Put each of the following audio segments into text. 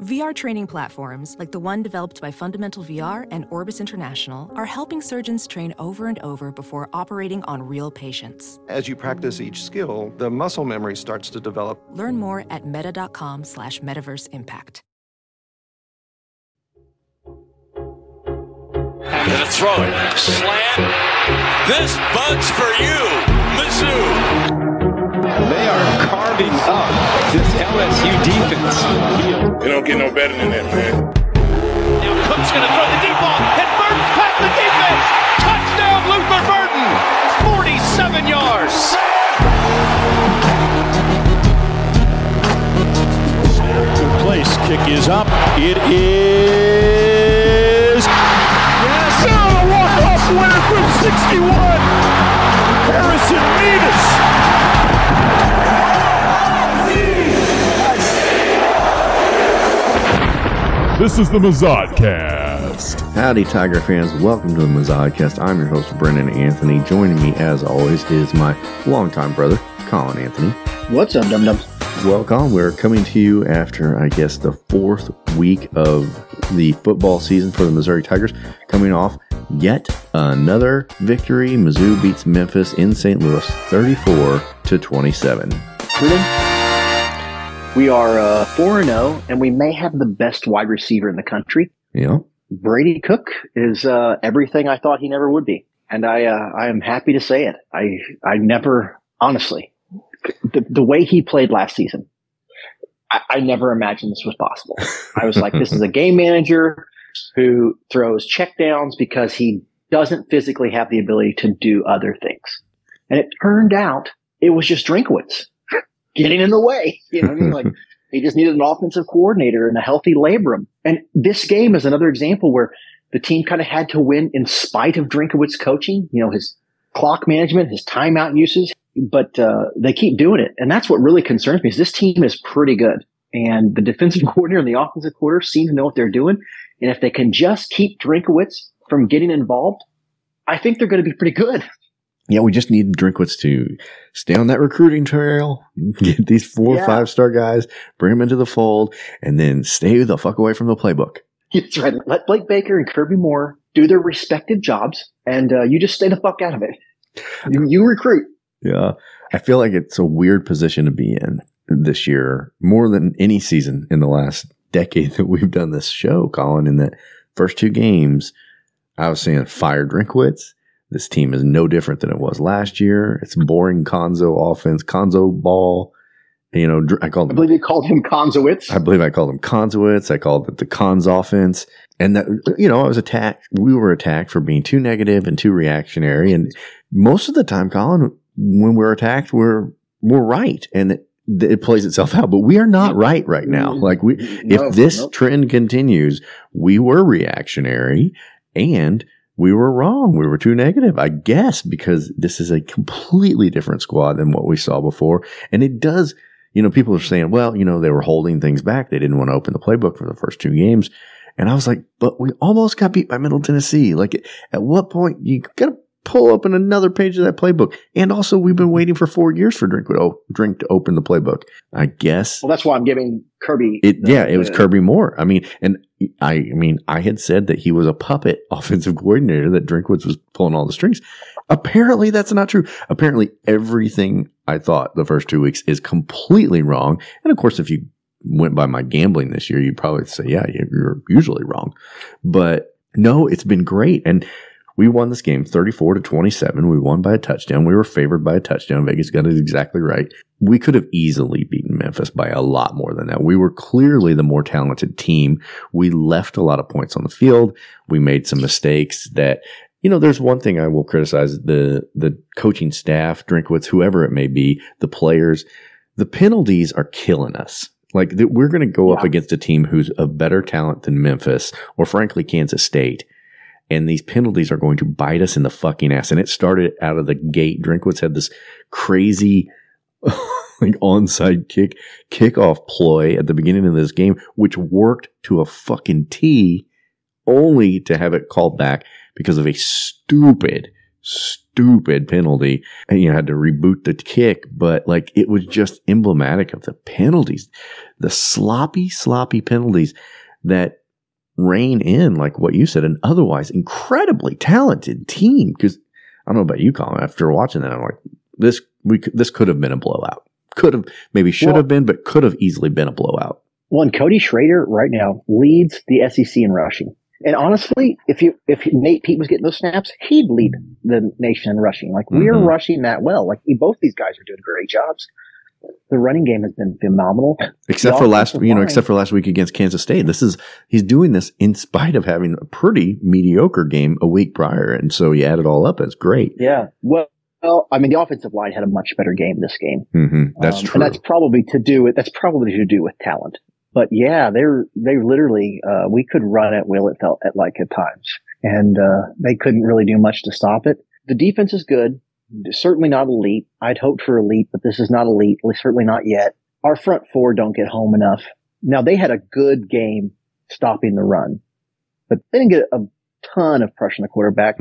VR training platforms, like the one developed by Fundamental VR and Orbis International, are helping surgeons train over and over before operating on real patients. As you practice each skill, the muscle memory starts to develop. Learn more at meta.com slash metaverse impact. Gonna throw it. Slant. This bug's for you, Mizzou. They are carving up this LSU defense. You don't get no better than that, man. Now Cook's gonna throw the deep ball. And Burden's past the defense. Touchdown, Luther Burden. 47 yards. place. Kick is up. It is. Yes! Oh, a walk-off winner from 61. Harrison Mevis. This is the Mazodcast. Howdy, Tiger fans. Welcome to the Mazodcast. I'm your host, Brendan Anthony. Joining me, as always, is my longtime brother, Colin Anthony. What's up, dum dum? Well, Colin, we're coming to you after, I guess, the fourth week of the football season for the Missouri Tigers, coming off yet another victory. Mizzou beats Memphis in St. Louis 34 to 27. Brendan? We are uh, 4 0, and we may have the best wide receiver in the country. Yeah. Brady Cook is uh, everything I thought he never would be. And I, uh, I am happy to say it. I, I never, honestly, the, the way he played last season, I, I never imagined this was possible. I was like, this is a game manager who throws checkdowns because he doesn't physically have the ability to do other things. And it turned out it was just Drinkwitz getting in the way. You know what I mean? Like he just needed an offensive coordinator and a healthy labrum. And this game is another example where the team kind of had to win in spite of Drinkwitz coaching, you know, his clock management, his timeout uses, but uh, they keep doing it. And that's what really concerns me is this team is pretty good. And the defensive coordinator and the offensive coordinator seem to know what they're doing. And if they can just keep Drinkwitz from getting involved, I think they're going to be pretty good. Yeah, we just need Drinkwitz to stay on that recruiting trail, get these four Yeah. or five star guys, bring them into the fold, and then stay the fuck away from the playbook. That's right. Let Blake Baker and Kirby Moore do their respective jobs, and uh, you just stay the fuck out of it. You, you recruit. Yeah. I feel like it's a weird position to be in this year, more than any season in the last decade that we've done this show, Colin, in that first two games, I was saying fire Drinkwitz. This team is no different than it was last year. It's boring Conzo offense, Conzo ball. You know, I called I believe you called him Konzowitz. I believe I called him Conzowitz. I called it the Cons offense. And that, you know, I was attacked. We were attacked for being too negative and too reactionary. And most of the time, Colin, when we're attacked, we're, we're right. And it, it plays itself out, but we are not right right now. Like we, No, if this nope. trend continues, we were reactionary and we were wrong. We were too negative, I guess, because this is a completely different squad than what we saw before. And it does, you know, people are saying, well, you know, they were holding things back. They didn't want to open the playbook for the first two games. And I was like, but we almost got beat by Middle Tennessee. Like, at what point you got to pull open another page of that playbook? And also, we've been waiting for four years for Drink, Drink to open the playbook. I guess Well, that's why I'm giving Kirby. it, the- yeah, it was the- Kirby Moore. I mean, and I, I mean, I had said that he was a puppet offensive coordinator that Drinkwitz was pulling all the strings. Apparently, that's not true. Apparently, everything I thought the first two weeks is completely wrong. And of course, if you went by my gambling this year, you'd probably say, yeah, you're usually wrong. But no, it's been great. And we won this game 34 to 27. We won by a touchdown. We were favored by a touchdown. Vegas got it exactly right. We could have easily beaten Memphis by a lot more than that. We were clearly the more talented team. We left a lot of points on the field. We made some mistakes that, you know, there's one thing I will criticize the, the coaching staff, Drinkwitz, whoever it may be, the players. The penalties are killing us. Like that we're going to go yeah. up against a team who's of better talent than Memphis or frankly Kansas State and these penalties are going to bite us in the fucking ass. And it started out of the gate. Drinkwitz had this crazy, like onside kick, kickoff ploy at the beginning of this game, which worked to a fucking T only to have it called back because of a stupid, stupid penalty. And you had to reboot the kick, but like it was just emblematic of the penalties, the sloppy, sloppy penalties that rein in, like what you said, an otherwise incredibly talented team. Because I don't know about you, Colin. After watching that, I'm like, this we this could have been a blowout. Could have maybe should well, have been, but could have easily been a blowout. One Cody Schrader right now leads the SEC in rushing. And honestly, if you if Nate Peat was getting those snaps, he'd lead the nation in rushing. Like we're mm-hmm. rushing that well. Like both these guys are doing great jobs the running game has been phenomenal. Except for last, you know, except for last week against Kansas State. This is he's doing this in spite of having a pretty mediocre game a week prior, and so you add it all up, it's great. Yeah. Well. Well, I mean, the offensive line had a much better game this game. Mm-hmm. That's um, true, and that's probably to do with that's probably to do with talent. But yeah, they're they literally uh, we could run at will. It felt at like at times, and uh, they couldn't really do much to stop it. The defense is good certainly not elite. I'd hoped for elite, but this is not elite. Certainly not yet. Our front four don't get home enough. Now they had a good game stopping the run, but they didn't get a ton of pressure on the quarterback.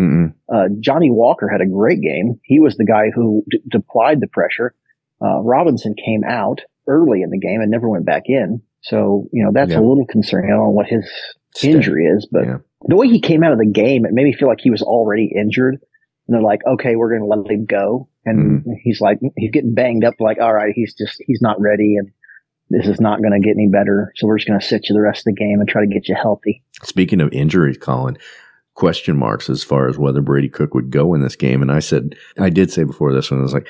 Uh, Johnny Walker had a great game. He was the guy who d- applied the pressure. Uh, Robinson came out early in the game and never went back in. So, you know, that's yeah. a little concerning. I don't know what his Stay. injury is, but yeah. the way he came out of the game, it made me feel like he was already injured and they're like, okay, we're going to let him go. And mm-hmm. he's like, he's getting banged up. Like, all right, he's just, he's not ready. And this is not going to get any better. So we're just going to sit you the rest of the game and try to get you healthy. Speaking of injuries, Colin, question marks as far as whether Brady Cook would go in this game. And I said, I did say before this one, I was like,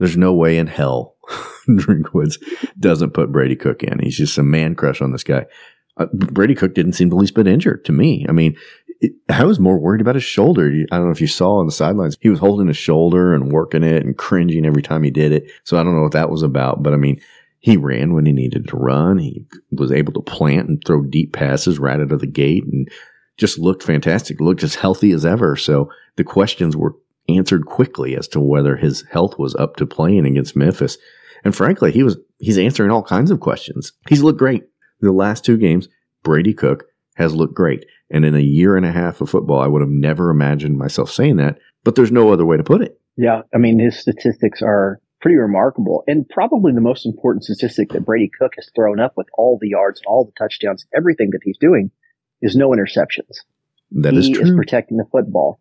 there's no way in hell Drinkwitz doesn't put Brady Cook in. He's just a man crush on this guy. Uh, Brady Cook didn't seem the least bit injured to me. I mean, it, I was more worried about his shoulder. I don't know if you saw on the sidelines, he was holding his shoulder and working it and cringing every time he did it. So I don't know what that was about, but I mean, he ran when he needed to run. He was able to plant and throw deep passes right out of the gate and just looked fantastic, looked as healthy as ever. So the questions were answered quickly as to whether his health was up to playing against Memphis. And frankly, he was, he's answering all kinds of questions. He's looked great. The last two games, Brady Cook has looked great. And in a year and a half of football, I would have never imagined myself saying that, but there's no other way to put it. Yeah. I mean, his statistics are pretty remarkable and probably the most important statistic that Brady Cook has thrown up with all the yards and all the touchdowns, everything that he's doing is no interceptions. That he is true. is protecting the football.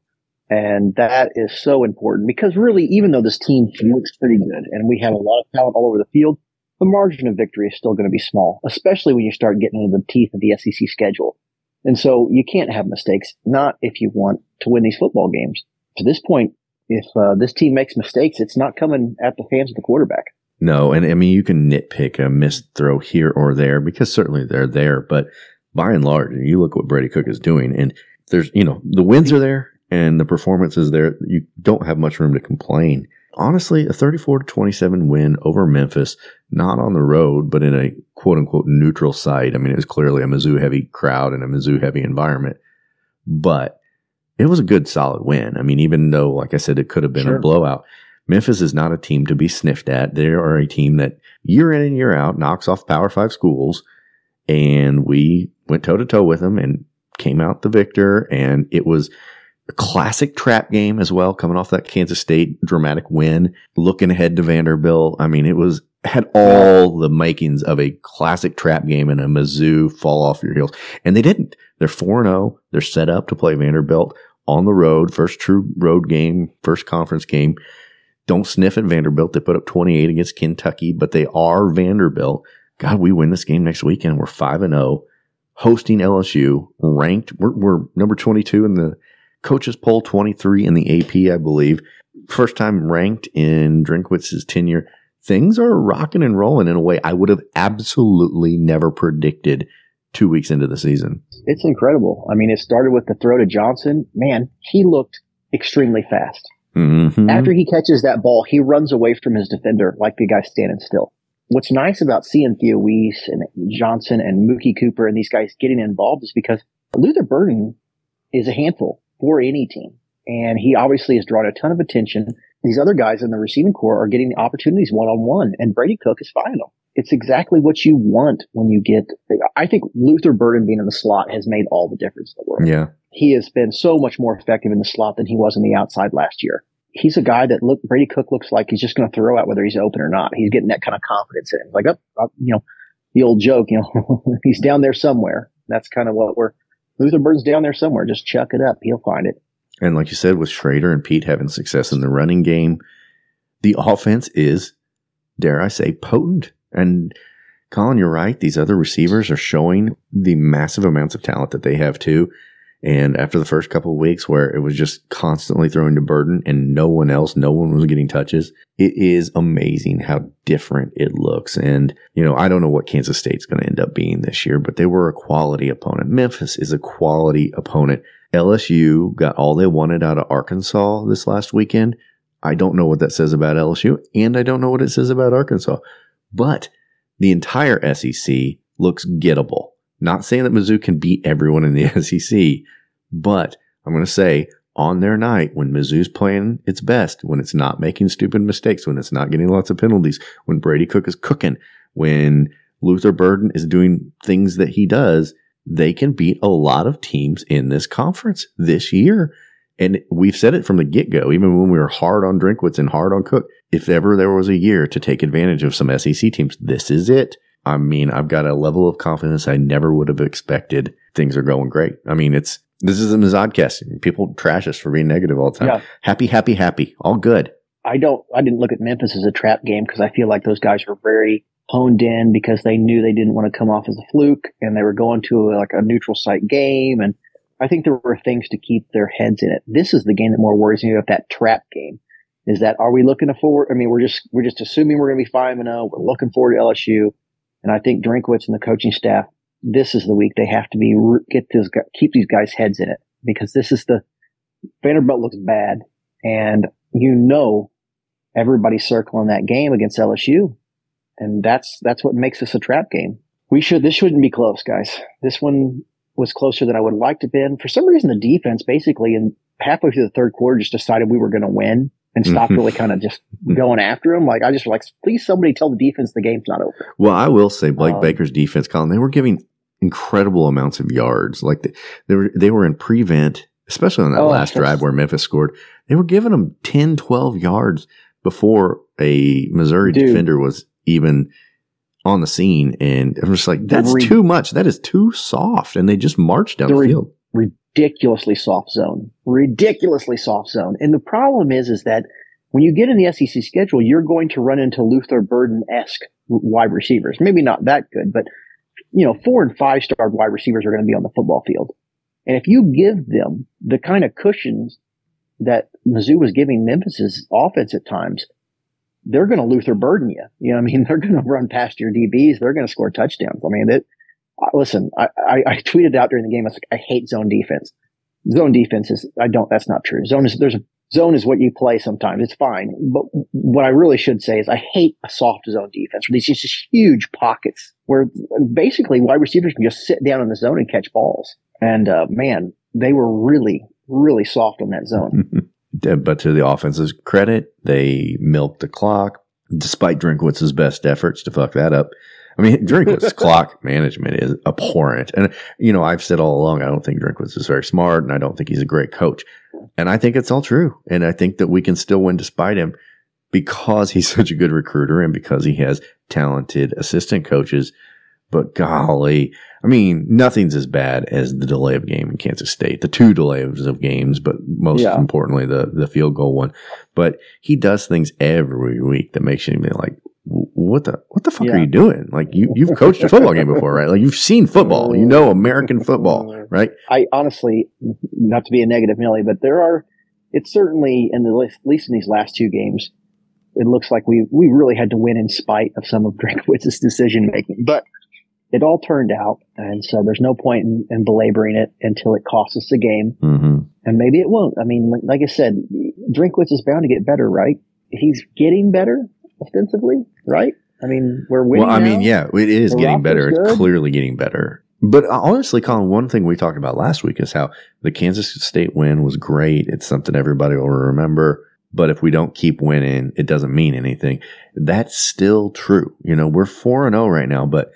And that is so important because really, even though this team looks pretty good and we have a lot of talent all over the field, the margin of victory is still going to be small, especially when you start getting into the teeth of the SEC schedule. And so you can't have mistakes, not if you want to win these football games. To this point, if uh, this team makes mistakes, it's not coming at the hands of the quarterback. No, and I mean, you can nitpick a missed throw here or there because certainly they're there, but by and large, you look what Brady Cook is doing, and there's, you know, the wins are there and the performance is there. You don't have much room to complain honestly, a 34 to 27 win over Memphis, not on the road, but in a quote unquote neutral site. I mean, it was clearly a Mizzou heavy crowd and a Mizzou heavy environment, but it was a good solid win. I mean, even though, like I said, it could have been sure. a blowout. Memphis is not a team to be sniffed at. They are a team that year in and year out knocks off Power Five schools. And we went toe to toe with them and came out the victor. And it was a classic trap game as well, coming off that Kansas State dramatic win, looking ahead to Vanderbilt. I mean, it was had all the makings of a classic trap game and a Mizzou fall off your heels. And they didn't. They're 4 0. They're set up to play Vanderbilt on the road. First true road game, first conference game. Don't sniff at Vanderbilt. They put up 28 against Kentucky, but they are Vanderbilt. God, we win this game next weekend. We're 5 and 0, hosting LSU, ranked. We're, we're number 22 in the coaches poll 23 in the AP, I believe. First time ranked in Drinkwitz's tenure. things are rocking and rolling in a way I would have absolutely never predicted two weeks into the season. It's incredible. I mean, it started with the throw to Johnson. Man, he looked extremely fast. Mm-hmm. After he catches that ball, he runs away from his defender like the guy standing still. What's nice about seeing Theo Wease and Johnson and Mookie Cooper and these guys getting involved is because Luther Burden is a handful for any team. And he obviously has drawn a ton of attention. These other guys in the receiving corps are getting the opportunities one on one, and Brady Cook is finding them. It's exactly what you want when you get. I think Luther Burden being in the slot has made all the difference in the world. Yeah. He has been so much more effective in the slot than he was in the outside last year. He's a guy that look Brady Cook looks like he's just going to throw out whether he's open or not. He's getting that kind of confidence in him. Like, oh, oh you know, the old joke, you know, he's down there somewhere. That's kind of what we're Luther Burden's down there somewhere. Just chuck it up. He'll find it. And like you said, with Schrader and Peat having success in the running game, the offense is, dare I say, potent. And Colin, you're right. These other receivers are showing the massive amounts of talent that they have too. And after the first couple of weeks where it was just constantly throwing to Burden and no one else, no one was getting touches, it is amazing how different it looks. And, you know, I don't know what Kansas State's going to end up being this year, but they were a quality opponent. Memphis is a quality opponent. LSU got all they wanted out of Arkansas this last weekend. I don't know what that says about LSU, and I don't know what it says about Arkansas. But the entire SEC looks gettable. Not saying that Mizzou can beat everyone in the SEC, but I'm going to say on their night when Mizzou's playing its best, when it's not making stupid mistakes, when it's not getting lots of penalties, when Brady Cook is cooking, when Luther Burden is doing things that he does, they can beat a lot of teams in this conference this year. And we've said it from the get go, even when we were hard on Drinkwitz and hard on Cook. If ever there was a year to take advantage of some SEC teams, this is it. I mean, I've got a level of confidence I never would have expected. Things are going great. I mean, it's this is a Mazodcast. People trash us for being negative all the time. Yeah. Happy, happy, happy. All good. I don't. I didn't look at Memphis as a trap game because I feel like those guys were very honed in because they knew they didn't want to come off as a fluke and they were going to a, like a neutral site game and I think there were things to keep their heads in it. This is the game that more worries me about that trap game. Is that are we looking forward? I mean, we're just we're just assuming we're going to be five and zero. We're looking forward to LSU, and I think Drinkwitz and the coaching staff. This is the week they have to be get this keep these guys' heads in it because this is the Vanderbilt looks bad, and you know everybody's circling that game against LSU, and that's that's what makes this a trap game. We should this shouldn't be close, guys. This one was closer than I would have liked to been. For some reason, the defense basically in halfway through the third quarter just decided we were going to win and stopped really kind of just going after them. Like I just like, please somebody tell the defense the game's not over. Well, I will say Blake Um, Baker's defense, Colin, they were giving incredible amounts of yards. Like they, they were they were in prevent, especially on that Oh, last drive where Memphis scored. They were giving them 10, 12 yards before a Missouri Dude. defender was even on the scene. And I'm just like, that's re- too much. That is too soft. And they just marched down The the re- field. Ridiculously soft zone, ridiculously soft zone. And the problem is, is that when you get in the SEC schedule, you're going to run into Luther Burden esque wide receivers. Maybe not that good, but you know, four and five star wide receivers are going to be on the football field. And if you give them the kind of cushions that Mizzou was giving Memphis's offense at times, they're going to Luther Burden you. You know, I mean, they're going to run past your DBs. They're going to score touchdowns. I mean, that. Listen, I, I, I tweeted out during the game. I was like, I hate zone defense. Zone defense is. I don't. That's not true. Zone is. There's a zone is what you play sometimes. It's fine. But what I really should say is I hate a soft zone defense where these just huge pockets where basically wide receivers can just sit down in the zone and catch balls. And uh, man, they were really, really soft on that zone. But to the offense's credit, they milked the clock despite Drinkwitz's best efforts to fuck that up. I mean, Drinkwitz's clock management is abhorrent. And, you know, I've said all along, I don't think Drinkwitz is very smart and I don't think he's a great coach. And I think it's all true. And I think that we can still win despite him because he's such a good recruiter and because he has talented assistant coaches. But golly, I mean, nothing's as bad as the delay of game in Kansas State, the two delays of games, but most Yeah. importantly, the, the field goal one. But he does things every week that makes you be like, what the, what the fuck Yeah. are you doing? Like you, you've coached a football game before, right? Like you've seen football, you know, American football, right? I honestly, not to be a negative Millie, but there are, it's certainly in the, at least in these last two games, it looks like we we really had to win in spite of some of Drinkwitz's decision making. But it all turned out, and so there's no point in, in belaboring it until it costs us a game, mm-hmm. and maybe it won't. I mean, like, like I said, Drinkwitz is bound to get better, right? He's getting better ostensibly, right? I mean, we're winning. Well, I now. mean, yeah, it is The getting better. It's clearly getting better. But uh, honestly, Colin, one thing we talked about last week is how the Kansas State win was great. It's something everybody will remember. But if we don't keep winning, it doesn't mean anything. That's still true. You know, we're 4 and 0 right now, but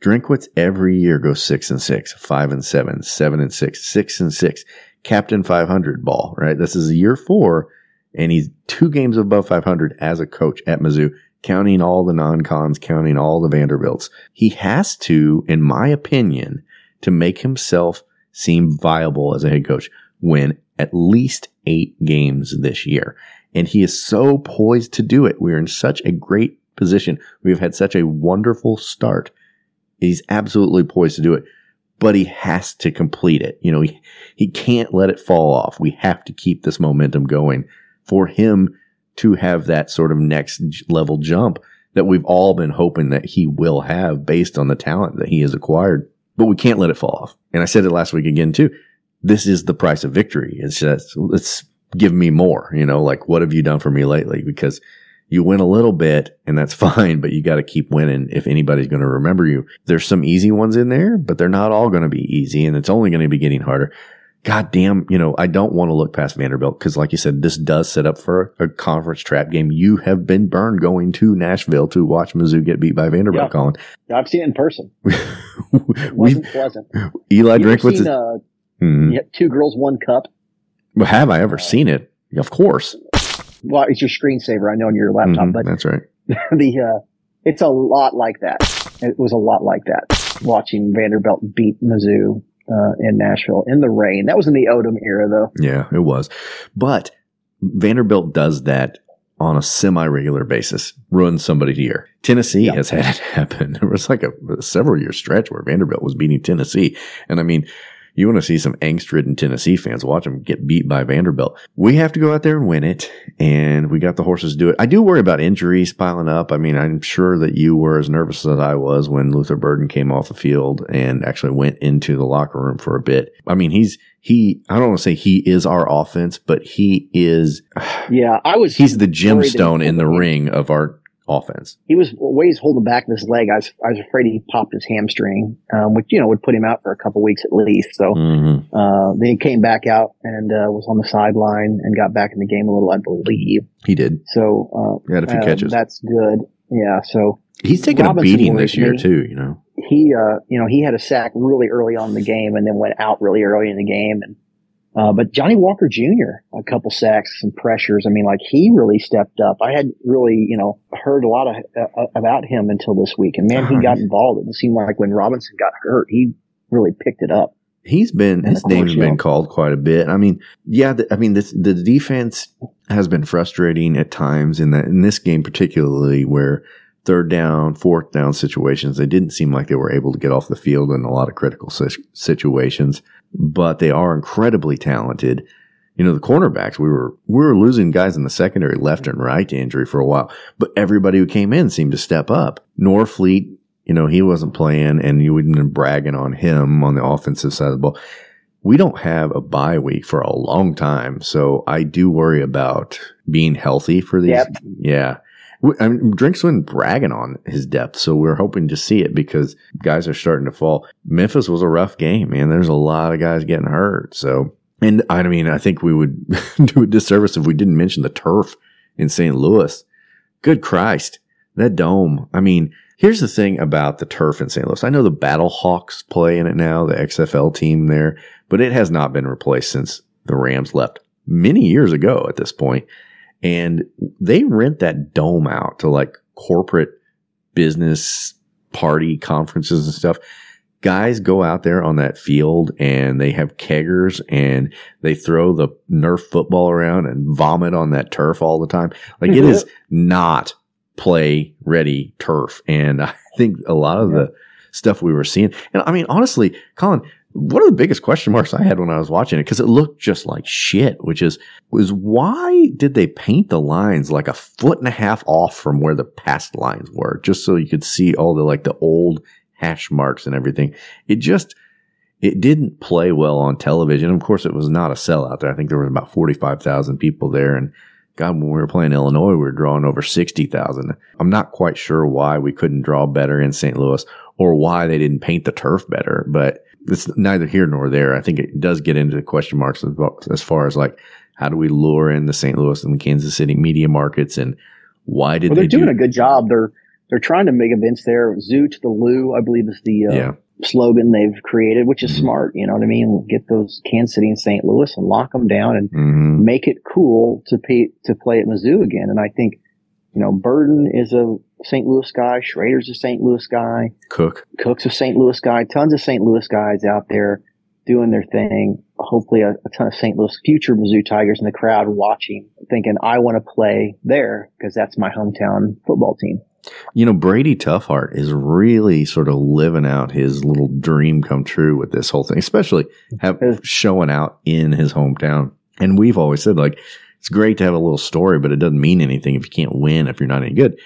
Drinkwitz every year goes 6 and 6, 5 and 7, 7 and 6, 6 and 6. Captain 500 ball, right? This is year 4 and he's two games above 500 as a coach at Mizzou, counting all the non-cons, counting all the Vanderbilts. He has to, in my opinion, to make himself seem viable as a head coach, win at least eight games this year. And he is so poised to do it. We're in such a great position. We've had such a wonderful start. He's absolutely poised to do it, but he has to complete it. You know, he, he can't let it fall off. We have to keep this momentum going for him to have that sort of next level jump that we've all been hoping that he will have based on the talent that he has acquired. But we can't let it fall off. And I said it last week again too. This is the price of victory. It's just, let's give me more, you know, like what have you done for me lately? Because you win a little bit and that's fine, but you got to keep winning if anybody's going to remember you. There's some easy ones in there, but they're not all going to be easy and it's only going to be getting harder. God damn, you know, I don't want to look past Vanderbilt because, like you said, this does set up for a conference trap game. You have been burned going to Nashville to watch Mizzou get beat by Vanderbilt, Yeah. Colin. I've seen it in person. It wasn't pleasant. Eli Drinkwitz. seen uh, Hmm. you two girls, one cup? Well, Have I ever seen it? Of course. Well, it's your screensaver, I know, on your laptop, Mhm, but that's right. the uh, it's a lot like that. It was a lot like that. Watching Vanderbilt beat Mizzou uh, in Nashville in the rain. That was in the Odom era, though. Yeah, it was. But Vanderbilt does that on a semi-regular basis, ruins somebody's year. Tennessee has had it happen. There was like a, a several year stretch where Vanderbilt was beating Tennessee. And I mean, you want to see some angst-ridden Tennessee fans watch them get beat by Vanderbilt. We have to go out there and win it, and we got the horses to do it. I do worry about injuries piling up. I mean, I'm sure that you were as nervous as I was when Luther Burden came off the field and actually went into the locker room for a bit. I mean, he's he. I don't want to say he is our offense, but he is. Yeah, I was. He's the worried that he gemstone in the ring of our offense. He was ways holding back his leg. I was, I was afraid he popped his hamstring, um, which you know would put him out for a couple weeks at least. So Mhm. uh, then he came back out and uh, was on the sideline and got back in the game a little, I believe. He did. So uh, He had a few uh, catches. That's good. Yeah. So He's taking Robinson a beating this year me. too. You know. he uh you know he had a sack really early on in the game and then went out really early in the game and uh but Johnny Walker Jr. a couple sacks some pressures I mean like he really stepped up I hadn't really you know heard a lot of uh, about him until this week and man he Uh-huh. got involved it seemed like when Robinson got hurt he really picked it up He's been his name has been called quite a bit. I mean, yeah, the, I mean this, the defense has been frustrating at times in that in this game particularly where third down, fourth down situations they didn't seem like they were able to get off the field in a lot of critical situations, but they are incredibly talented. You know, the cornerbacks, we were we were losing guys in the secondary left and right to injury for a while, but everybody who came in seemed to step up. Norfleet you know, he wasn't playing and you wouldn't have been bragging on him on the offensive side of the ball. We don't have a bye week for a long time. So I do worry about being healthy for these. Yep. Yeah. I mean, Drink's been bragging on his depth, so we're hoping to see it because guys are starting to fall. Memphis was a rough game, man. There's a lot of guys getting hurt. So, and I mean, I think we would do a disservice if we didn't mention the turf in St. Louis. Good Christ, that dome. I mean, here's the thing about the turf in St. Louis. I know the Battle Hawks play in it now, the XFL team there, but it has not been replaced since the Rams left many years ago at this point. And they rent that dome out to like corporate business party conferences and stuff. Guys go out there on that field and they have keggers and they throw the Nerf football around and vomit on that turf all the time. Like it is not play ready turf. And I think a lot of the stuff we were seeing, and I mean, honestly, Colin, one of the biggest question marks I had when I was watching it because it looked just like shit, which is was why did they paint the lines like a foot and a half off from where the past lines were, just so you could see all the like the old hash marks and everything. It just it didn't play well on television. Of course, it was not a sellout there. I think there were about forty five thousand people there, and God, when we were playing Illinois, we were drawing over 60,000. I'm not quite sure why we couldn't draw better in St. Louis or why they didn't paint the turf better, but it's neither here nor there. I think it does get into the question marks as far as like, how do we lure in the St. Louis and the Kansas City media markets and why did well, they're they doing do- a good job. They're, they're trying to make events there. Zoo to the Lou, I believe is the, uh, Yeah. slogan they've created, which is Mhm. smart. You know what I mean? Get those Kansas City and St. Louis and lock them down and Mhm. make it cool to pay, to play at Mizzou again. And I think, you know, Burden is a St. Louis guy. Schrader's a St. Louis guy. Cook? Cook's a St. Louis guy. Tons of St. Louis guys out there doing their thing. Hopefully a, a ton of St. Louis future Mizzou Tigers in the crowd watching, thinking, I want to play there because that's my hometown football team. You know, Brady Toughheart is really sort of living out his little dream come true with this whole thing, especially have showing out in his hometown. And we've always said like it's great to have a little story, but it doesn't mean anything if you can't win if you're not any good.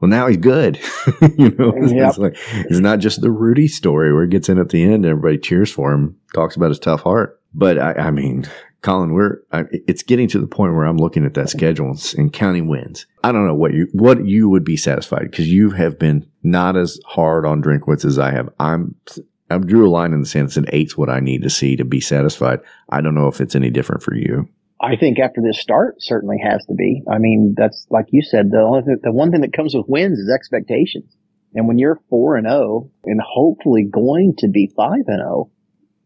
Well, now he's good. you know, it's, Yep. it's like it's not just the Rudy story where he gets in at the end and everybody cheers for him, talks about his tough heart. But I, I mean, Colin, we're I, it's getting to the point where I'm looking at that schedule and, and counting wins. I don't know what you what you would be satisfied because you have been not as hard on Drinkwitz as I have. I'm I drew a line in the sand and said eight's what I need to see to be satisfied. I don't know if it's any different for you. I think after this start certainly has to be. I mean, that's like you said, the only th- the one thing that comes with wins is expectations. And when you're four and zero, and hopefully going to be five and zero,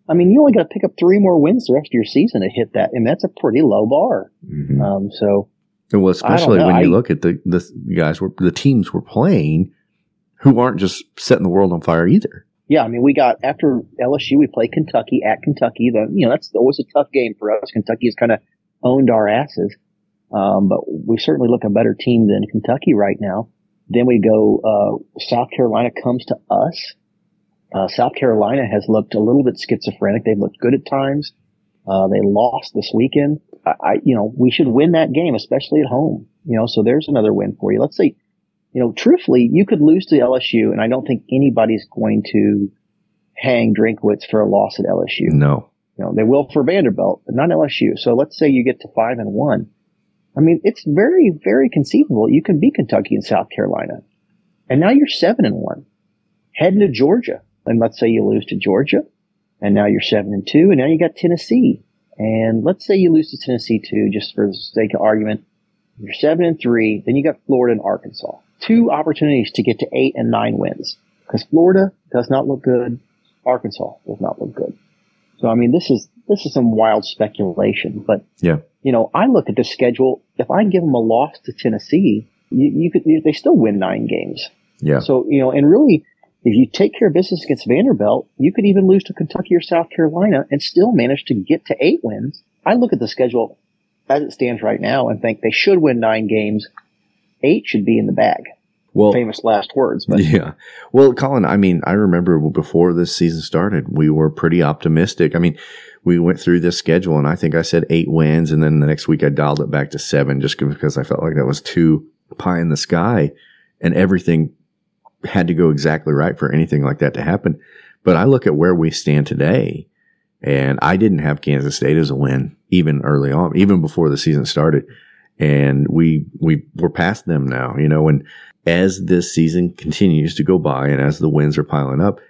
I mean, you only got to pick up three more wins the rest of your season to hit that, and that's a pretty low bar. Mhm. Um, so well, especially when you I- look at the the guys, were, the teams we're playing, who aren't just setting the world on fire either. yeah, I mean, we got after LSU, we play Kentucky at Kentucky. The you know that's always a tough game for us. Kentucky is kind of owned our asses, um, but we certainly look a better team than Kentucky right now. Then we go. Uh, South Carolina comes to us. Uh, South Carolina has looked a little bit schizophrenic. They've looked good at times. Uh, they lost this weekend. I, I, you know, we should win that game, especially at home. You know, so there's another win for you. Let's see. you know, truthfully, you could lose to LSU, and I don't think anybody's going to hang Drinkwitz for a loss at LSU. No, You know, they will for Vanderbilt, but not LSU. So let's say you get to five and one. I mean, it's very, very conceivable you can beat Kentucky and South Carolina. And now you're seven and one. Heading to Georgia. And let's say you lose to Georgia. And now you're seven and two. And now you got Tennessee. And let's say you lose to Tennessee too, just for the sake of argument. You're seven and three. Then you got Florida and Arkansas. Two opportunities to get to eight and nine wins. Because Florida does not look good. Arkansas does not look good. So I mean, this is this is some wild speculation, but yeah, you know, I look at the schedule. If I give them a loss to Tennessee, you, you could they still win nine games. yeah, So you know, and really, if you take care of business against Vanderbilt, you could even lose to Kentucky or South Carolina and still manage to get to eight wins. I look at the schedule as it stands right now and think they should win nine games. Eight should be in the bag. Well, Famous last words, but Yeah. Well, Colin, I mean, I remember before this season started, we were pretty optimistic. I mean, we went through this schedule and I think I said eight wins. And then the next week I dialed it back to seven just because I felt like that was too pie in the sky and everything had to go exactly right for anything like that to happen. But I look at where we stand today and I didn't have Kansas State as a win even early on, even before the season started. And we, we, we're past them now, you know, and as this season continues to go by and as the wins are piling up,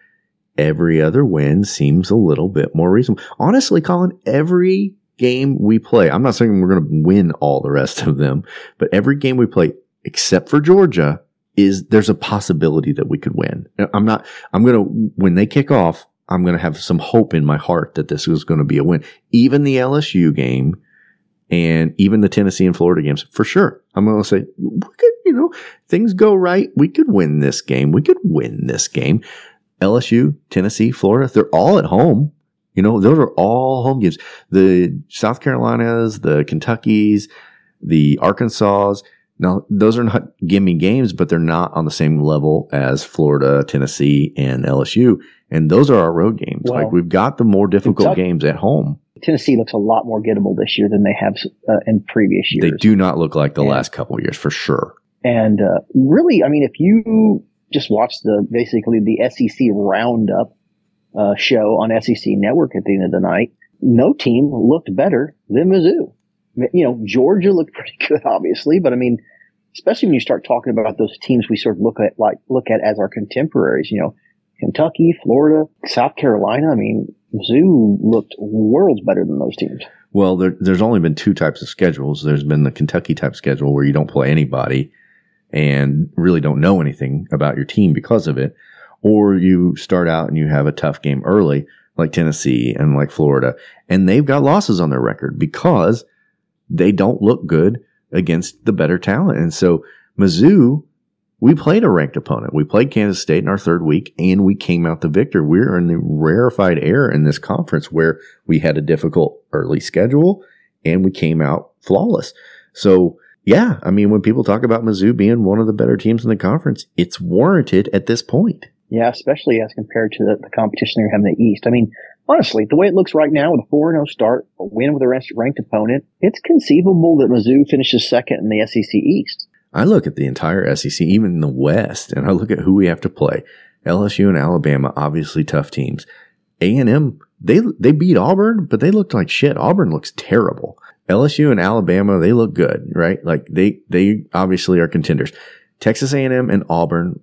every other win seems a little bit more reasonable. Honestly, Colin, every game we play, I'm not saying we're going to win all the rest of them, but every game we play, except for Georgia, is there's a possibility that we could win. I'm not, I'm to, when they kick off, I'm going to have some hope in my heart that this is going to be a win. Even the LSU game and even the Tennessee and Florida games, for sure. I'm going to say, we could, you know, things go right. We could win this game. We could win this game. LSU, Tennessee, Florida, they're all at home. You know, those are all home games. The South Carolinas, the Kentuckys, the Arkansas, Now, those are not gimme games, but they're not on the same level as Florida, Tennessee, and LSU. And those are our road games. Well, like we've got the more difficult Kentucky- games at home. Tennessee looks a lot more gettable this year than they have uh, in previous years. They do not look like the Yeah. last couple of years for sure. And uh, really, I mean, if you just watch the basically the SEC roundup uh, show on SEC Network at the end of the night, no team looked better than Mizzou. You know, Georgia looked pretty good, obviously, but I mean, especially when you start talking about those teams we sort of look at like look at as our contemporaries. You know, Kentucky, Florida, South Carolina. I mean, Mizzou looked worlds better than those teams. Well, there, there's only been two types of schedules. There's been the Kentucky type schedule where you don't play anybody and really don't know anything about your team because of it. Or you start out and you have a tough game early, like Tennessee and like Florida, and they've got losses on their record because they don't look good against the better talent. And so Mizzou, we played a ranked opponent. We played Kansas State in our third week and we came out the victor. We're in the rarefied air in this conference where we had a difficult early schedule and we came out flawless. So yeah, I mean, when people talk about Mizzou being one of the better teams in the conference, it's warranted at this point. Yeah, especially as compared to the, the competition they're having in the East. I mean, honestly, the way it looks right now with a 4 0 start, a win with a ranked- ranked opponent, it's conceivable that Mizzou finishes second in the SEC East. I look at the entire SEC, even in the West, and I look at who we have to play. LSU and Alabama, obviously tough teams. A and M, they they beat Auburn, but they looked like shit. Auburn looks terrible. LSU and Alabama, they look good, right? Like they they obviously are contenders. Texas A and Auburn,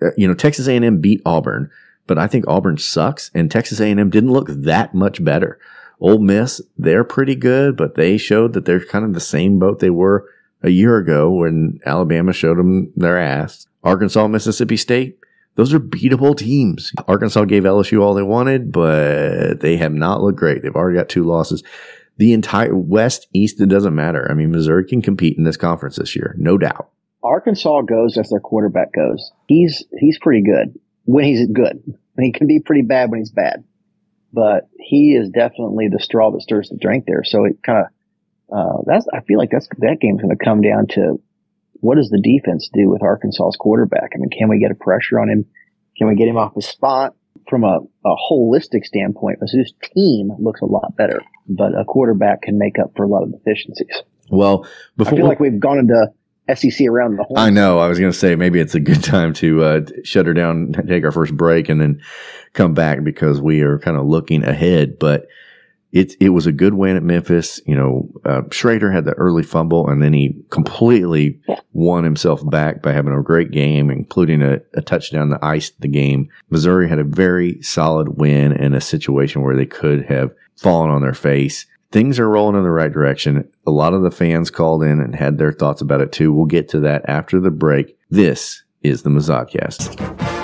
uh, you know, Texas A and M beat Auburn, but I think Auburn sucks, and Texas A and M didn't look that much better. Ole Miss, they're pretty good, but they showed that they're kind of the same boat they were a year ago when Alabama showed them their ass. Arkansas, Mississippi State, those are beatable teams. Arkansas gave LSU all they wanted, but they have not looked great. They've already got two losses. The entire West, East, it doesn't matter. I mean, Missouri can compete in this conference this year, no doubt. Arkansas goes as their quarterback goes. He's he's pretty good when he's good. He can be pretty bad when he's bad, but he is definitely the straw that stirs the drink there. So it kind of uh, that's I feel like that's that game's going to come down to what does the defense do with Arkansas's quarterback? I mean, can we get a pressure on him? Can we get him off his spot? From a, a holistic standpoint, Mizzou's team looks a lot better, but a quarterback can make up for a lot of deficiencies. Well, before I feel like we've gone into SEC around the horn. I know. I was going to say maybe it's a good time to uh, shut her down, take our first break, and then come back because we are kind of looking ahead. But it it was a good win at Memphis. You know, uh, Schrader had the early fumble, and then he completely won himself back by having a great game, including a, a touchdown that iced the game. Missouri had a very solid win in a situation where they could have fallen on their face things are rolling in the right direction. A lot of the fans called in and had their thoughts about it too. We'll get to that after the break. This is the Mazodcast.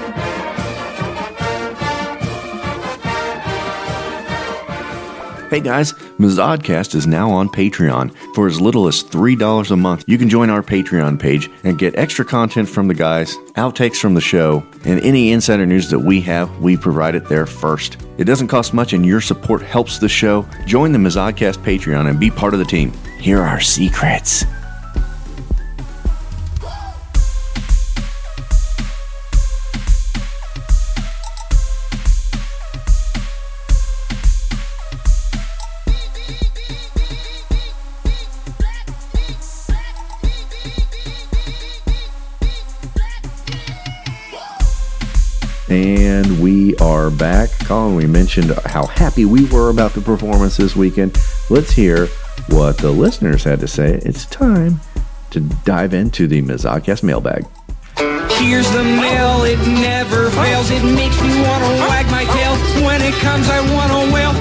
Hey guys, Mazodcast is now on Patreon. For as little as $3 a month, you can join our Patreon page and get extra content from the guys, outtakes from the show, and any insider news that we have, we provide it there first. It doesn't cost much and your support helps the show. Join the Mazodcast Patreon and be part of the team. Here are our secrets. We are back. Colin, we mentioned how happy we were about the performance this weekend. Let's hear what the listeners had to say. It's time to dive into the Mazodcast mailbag. Here's the mail, it never fails. It makes me want to wag my tail. When it comes, I want to wail.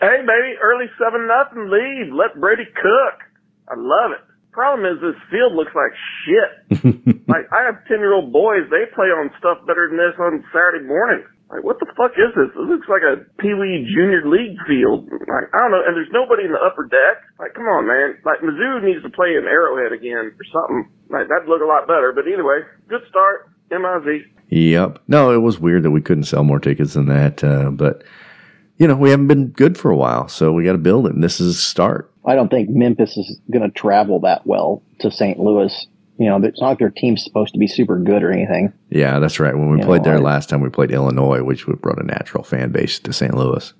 Hey, baby, early 7 nothing lead. Let Brady cook. I love it. Problem is, this field looks like shit. like, I have 10 year old boys, they play on stuff better than this on Saturday morning. Like, what the fuck is this? This looks like a Pee Wee Junior League field. Like, I don't know, and there's nobody in the upper deck. Like, come on, man. Like, Mizzou needs to play in Arrowhead again or something. Like, that'd look a lot better. But anyway, good start. MIZ. Yep. No, it was weird that we couldn't sell more tickets than that. Uh, but you know, we haven't been good for a while, so we got to build it. And this is a start. I don't think Memphis is going to travel that well to St. Louis. You know, it's not like their team's supposed to be super good or anything. Yeah, that's right. When we You played know, there I- last time, we played Illinois, which brought a natural fan base to St. Louis.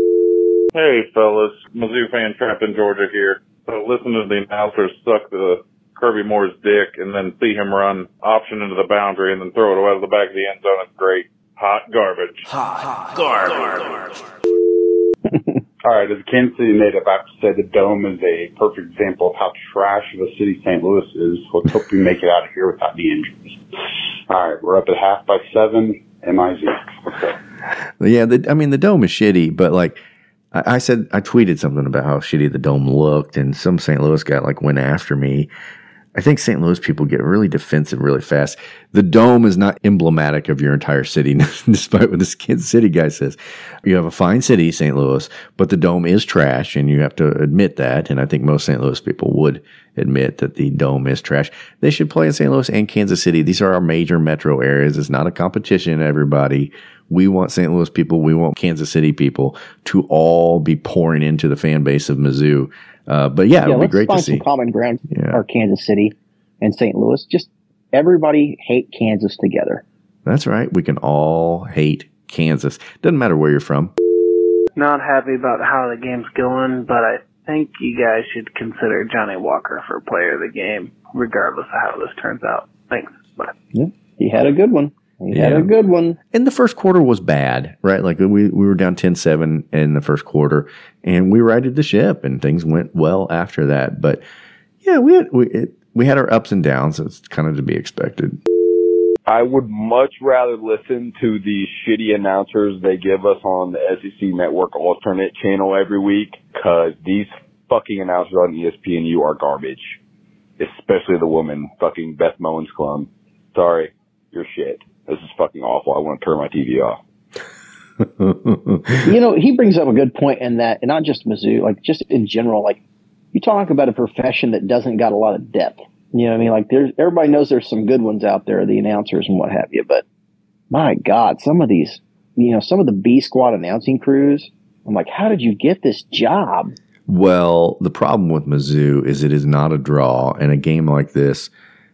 Hey, fellas. Mizzou fan trapped in Georgia here. So listen to the announcers suck the Kirby Moore's dick and then see him run option into the boundary and then throw it away to the back of the end zone. It's great. Hot garbage. Hot garbage. All right, as a Kansas City native, I have to say the Dome is a perfect example of how trash of a city St. Louis is. Let's hope we make it out of here without any injuries. All right, we're up at half by seven. MIZ. Let's. Yeah, the, I mean the dome is shitty, but like I, I said, I tweeted something about how shitty the dome looked, and some St. Louis guy like went after me. I think St. Louis people get really defensive really fast. The dome is not emblematic of your entire city, despite what this Kansas City guy says. You have a fine city, St. Louis, but the dome is trash, and you have to admit that. And I think most St. Louis people would admit that the dome is trash. They should play in St. Louis and Kansas City. These are our major metro areas. It's not a competition, everybody. We want St. Louis people, we want Kansas City people to all be pouring into the fan base of Mizzou. Uh, but yeah, it would be let's great to find see. some common ground Yeah. or Kansas City and St. Louis. Just everybody hate Kansas together. That's right. We can all hate Kansas. Doesn't matter where you're from. Not happy about how the game's going, but I think you guys should consider Johnny Walker for player of the game, regardless of how this turns out. Thanks. Bye. Yeah, he had a good one. He had Yeah. a good one. And the first quarter was bad, right? Like we, we were down 10 7 in the first quarter and we righted the ship and things went well after that. But yeah, we had, we, it, we had our ups and downs. It's kind of to be expected. I would much rather listen to the shitty announcers they give us on the SEC Network alternate channel every week because these fucking announcers on E ESPNU are garbage. Especially the woman, fucking Beth Mowins Clum. Sorry, you're shit. This is fucking awful. I want to turn my TV off. you know, he brings up a good point in that, and not just Mizzou, like just in general, like you talk about a profession that doesn't got a lot of depth. You know what I mean? Like there's everybody knows there's some good ones out there, the announcers and what have you, but my God, some of these, you know, some of the B squad announcing crews, I'm like, how did you get this job? Well, the problem with Mizzou is it is not a draw, and a game like this,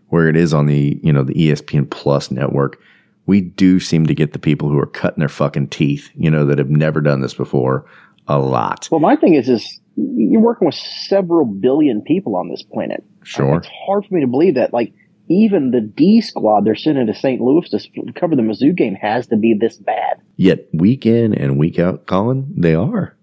where it is on the you know the ESPN Plus network, we do seem to get the people who are cutting their fucking teeth, you know, that have never done this before, a lot. Well, my thing is, is you're working with several billion people on this planet. Sure. It's hard for me to believe that, like, even the D squad they're sending to St. Louis to cover the Mizzou game has to be this bad. Yet week in and week out, Colin, they are.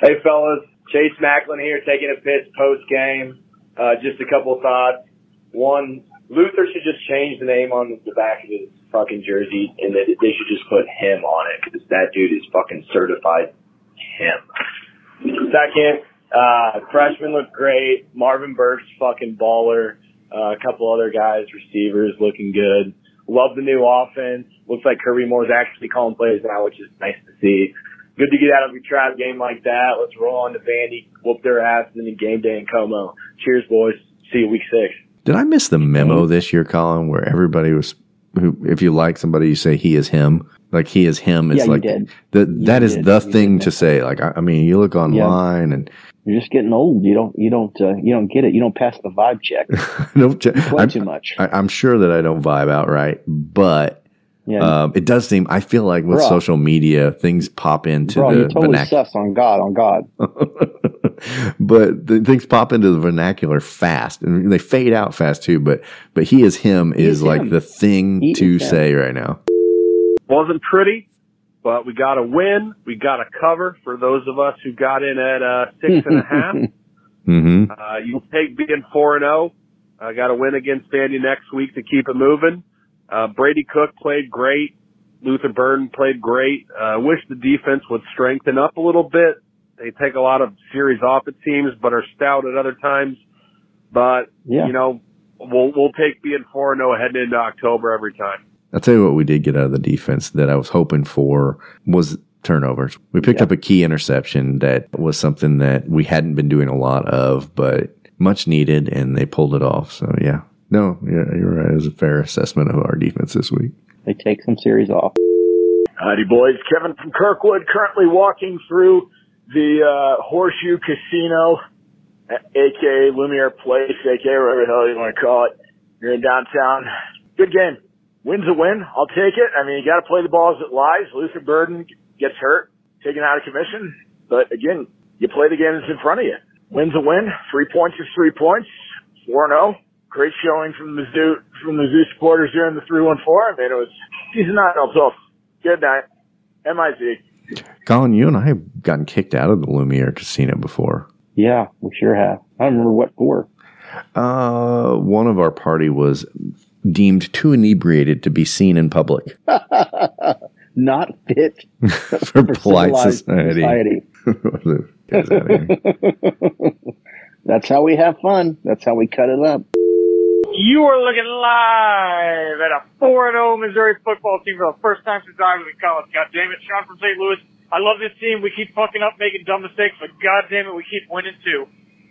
Hey, fellas. Chase Macklin here, taking a piss post game. Uh, just a couple of thoughts. One, Luther should just change the name on the back of his fucking jersey, and that they should just put him on it because that dude is fucking certified him. Second, uh, freshman looked great. Marvin Burke's fucking baller. Uh, a couple other guys, receivers looking good. Love the new offense. Looks like Kirby Moore's actually calling plays now, which is nice to see. Good to get out of a trap game like that. Let's roll on to Vandy, whoop their asses in the game day in Como. Cheers, boys. See you week six. Did I miss the memo this year, Colin, where everybody was, who, if you like somebody, you say he is him. Like he is him is Yeah, like did. the that is did. the You thing to say. Like I, I mean, you look online and You're just getting old. You don't, you don't, uh, you don't get it. You don't pass the vibe check. don't ch- play I'm, too much. I, I'm sure that I don't vibe out right, but Yeah. um, it does seem. I feel like with Bruh. social media, things pop into Bro, the you're totally vernacular. on God, on God. but the things pop into the vernacular fast, and they fade out fast too. But but he is him He is, is like the thing He to is him. say right now. Wasn't pretty, but we got a win. We got a cover for those of us who got in at uh, six and a half. Mm-hmm. Uh, you take being four and zero. I got a win against Vandy next week to keep it moving. Uh, Brady Cook played great. Luther Burden played great. Uh, wish the defense would strengthen up a little bit. They take a lot of series off it seems, but are stout at other times. But Yeah. you know, we'll we'll take being four and zero heading into October every time. I'll tell you what we did get out of the defense that I was hoping for was turnovers. We picked up a key interception that was something that we hadn't been doing a lot of, but much needed, and they pulled it off. So yeah, no, yeah, you're right. It was a fair assessment of our defense this week. They take some series off. Howdy, boys. Kevin from Kirkwood, currently walking through the uh, Horseshoe Casino, aka Lumiere Place, aka whatever the hell you want to call it. You're in downtown. Good game. Win's a win. I'll take it. I mean, you got to play the ball as it lies. Luther Burden gets hurt, taken out of commission. But again, you play the game that's in front of you. Win's a win. Three points is three points. Four and zero. Great showing from the zoo from the zoo supporters here in the three one four. I mean, it was season nine. Also, good night. MIZ. Colin, you and I have gotten kicked out of the Lumiere Casino before. Yeah, we sure have. I don't remember what for. Uh, one of our party was deemed too inebriated to be seen in public Not fit for polite civilized society. Guys out here. That's how we have fun. That's how we cut it up. You are looking live at a 4-0 Missouri football team for the first time since I was in college. God damn it, Sean from St. Louis. I love this team. We keep fucking up, making dumb mistakes, but god damn it, we keep winning too.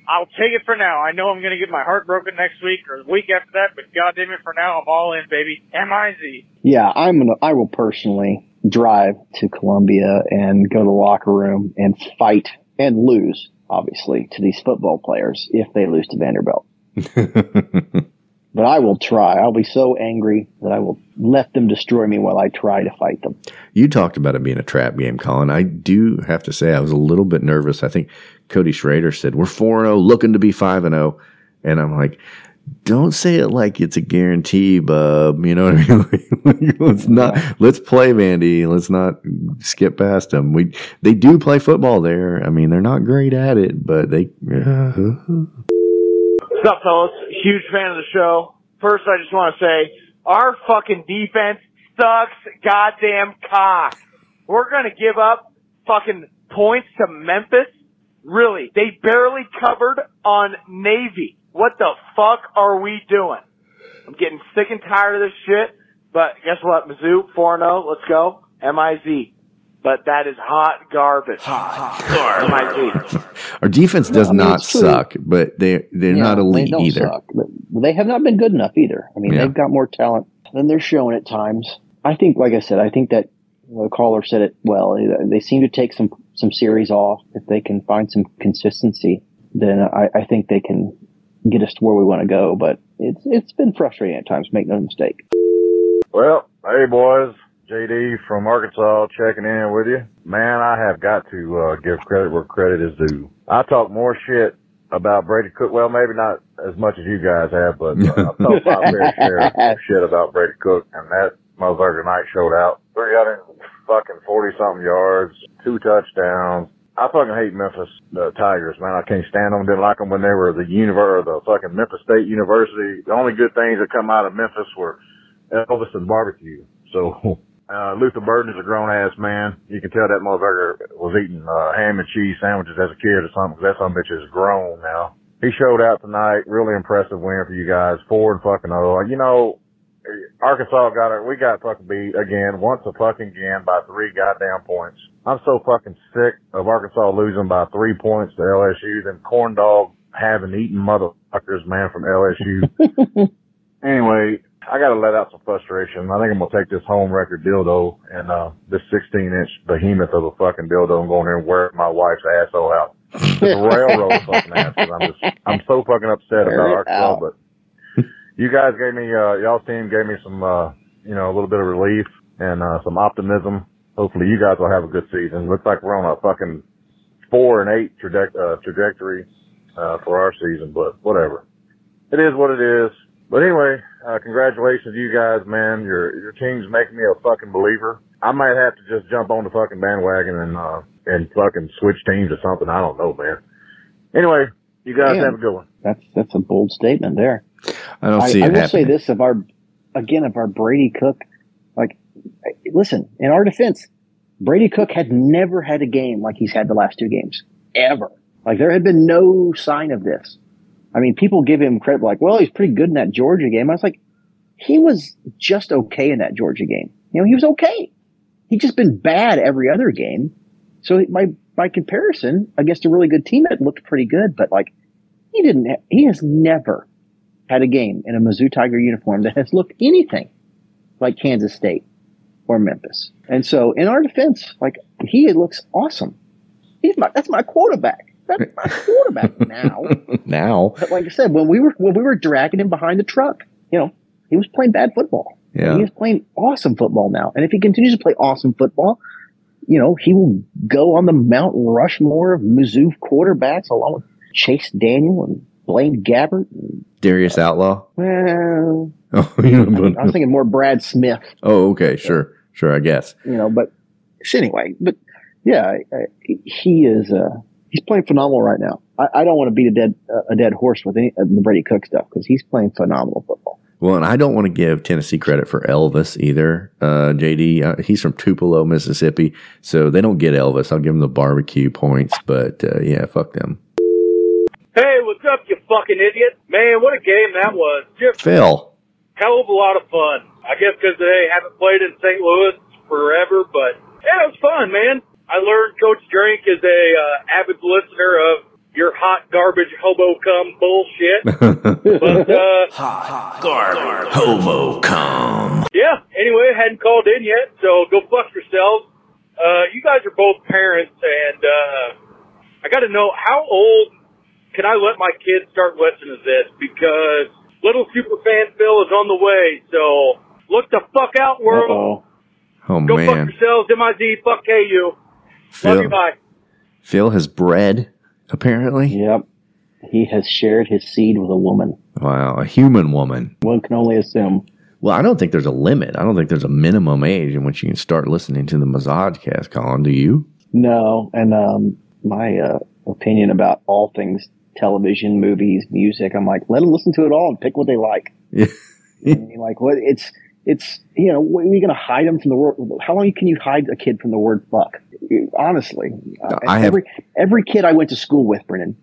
I'll take it for now. I know I'm gonna get my heart broken next week or the week after that, but god damn it, for now, I'm all in, baby. M-I-Z. Yeah, I'm gonna. I will personally drive to Columbia and go to the locker room and fight and lose, obviously, to these football players if they lose to Vanderbilt. but I will try. I'll be so angry that I will let them destroy me while I try to fight them. You talked about it being a trap game, Colin. I do have to say I was a little bit nervous. I think Cody Schrader said we're four zero, oh, looking to be five and zero, and I'm like, don't say it like it's a guarantee, bub. You know what I mean? let's not. Let's play, Vandy. Let's not skip past them. We they do play football there. I mean, they're not great at it, but they. Uh, What's up, fellas? Huge fan of the show. First, I just want to say our fucking defense sucks goddamn cock. We're gonna give up fucking points to Memphis. Really, they barely covered on Navy. What the fuck are we doing? I'm getting sick and tired of this shit. But guess what, Mizzou, 4-0, let's go. M-I-Z. But that is hot garbage. Hot garbage. M-I-Z. Our defense does I mean, not suck, but they they're Yeah, not they elite don't either. suck, but they have not been good enough either. I mean, Yeah. they've got more talent than they're showing at times. I think, like I said, I think that the caller said it well. They seem to take some some series off. If they can find some consistency, then I, I think they can get us to where we want to go. But it's it's been frustrating at times. Make no mistake. Well, hey boys, JD from Arkansas checking in with you. Man, I have got to uh, give credit where credit is due. I talk more shit about Brady Cook. Well, maybe not as much as you guys have, but uh, I've talked my fair share of shit about Brady Cook, and that motherfucker tonight showed out. 300 fucking 40 something yards, two touchdowns. I fucking hate Memphis uh, Tigers, man. I can't stand them. Didn't like them when they were the univer, the fucking Memphis State University. The only good things that come out of Memphis were Elvis and barbecue. So, uh, Luther Burden is a grown ass man. You can tell that motherfucker was eating, uh, ham and cheese sandwiches as a kid or something, 'cause that son of a bitch is grown now. He showed out tonight. Really impressive win for you guys. Four and fucking oh. You know, Arkansas got it. We got fucking beat again, once a fucking again by three goddamn points. I'm so fucking sick of Arkansas losing by three points to LSU. Them corn dog having eaten motherfuckers, man, from LSU. anyway, I gotta let out some frustration. I think I'm gonna take this home record dildo and, uh, this 16 inch behemoth of a fucking dildo and go in there and wear my wife's asshole out. Just railroad fucking asses. I'm just, I'm so fucking upset Wear about it Arkansas, out. but you guys gave me, uh, y'all's team gave me some, uh, you know, a little bit of relief and, uh, some optimism. Hopefully you guys will have a good season. Looks like we're on a fucking four and eight traje- uh, trajectory, uh, for our season, but whatever. It is what it is. But anyway, uh, congratulations to you guys, man. Your, your team's making me a fucking believer. I might have to just jump on the fucking bandwagon and, uh, and fucking switch teams or something. I don't know, man. Anyway, you guys Damn. have a good one. That's that's a bold statement there. I don't see I, it will say this of our again of our Brady Cook. Like, listen, in our defense, Brady Cook had never had a game like he's had the last two games ever. Like there had been no sign of this. I mean, people give him credit like, well, he's pretty good in that Georgia game. I was like, he was just okay in that Georgia game. You know, he was okay. He'd just been bad every other game. So by by comparison against a really good team, it looked pretty good. But like, he didn't. Ha- he has never had a game in a Mizzou Tiger uniform that has looked anything like Kansas State. or Memphis. And so, in our defense, like he looks awesome. He's my that's my quarterback. That's my quarterback now. now, But like I said, when we were when we were dragging him behind the truck, you know, he was playing bad football. Yeah. And he is playing awesome football now. And if he continues to play awesome football, you know, he will go on the Mount Rushmore of Mizzou quarterbacks along with Chase Daniel and Blaine Gabbert. and, Darius Outlaw. Well, Oh, you know, I was thinking more Brad Smith, oh, okay, sure, sure, I guess. you know, but anyway, but yeah, I- I- he is, uh, he's playing phenomenal right now. I, I don't want to beat a dead, uh, a dead horse with any, uh, the Brady Cook stuff because he's playing phenomenal football. Well, and I don't want to give Tennessee credit for Elvis either. Uh, JD, uh, he's from Tupelo, Mississippi, so they don't get Elvis. I'll give them the barbecue points, but uh, yeah, fuck them. Hey, what's up, you fucking idiot? Man, what a game that was. Just Phil, hell of a lot of fun. I guess because they haven't played in St. Louis forever, but yeah, it was fun, man. I learned Coach Drink is a uh, avid listener of your hot garbage hobo cum bullshit. but uh, Garbage. Hobo cum. yeah, anyway, hadn't called in yet, so go fuck yourselves. Uh, you guys are both parents, and uh, I got to know how old can I let my kids start listening to this? Because little superfan Phil is on the way, so look the fuck out, world. oh Go fuck yourselves, MIZ, fuck KU. Love Phil, you, bye. Phil has bred apparently. Yep. He has shared his seed with a woman. Wow, a human woman. One can only assume. Well, I don't think there's a limit. I don't think there's a minimum age in which you can start listening to the Massagecast, Colin. Do you? No, and um, my uh, opinion about all things television, movies, music, I'm like, let them listen to it all and pick what they like. Yeah. I mean, like, what it's it's you know, what, are you going to hide them from the word? How long can you hide a kid from the word fuck? Honestly, uh, have- every every kid I went to school with, Brennan,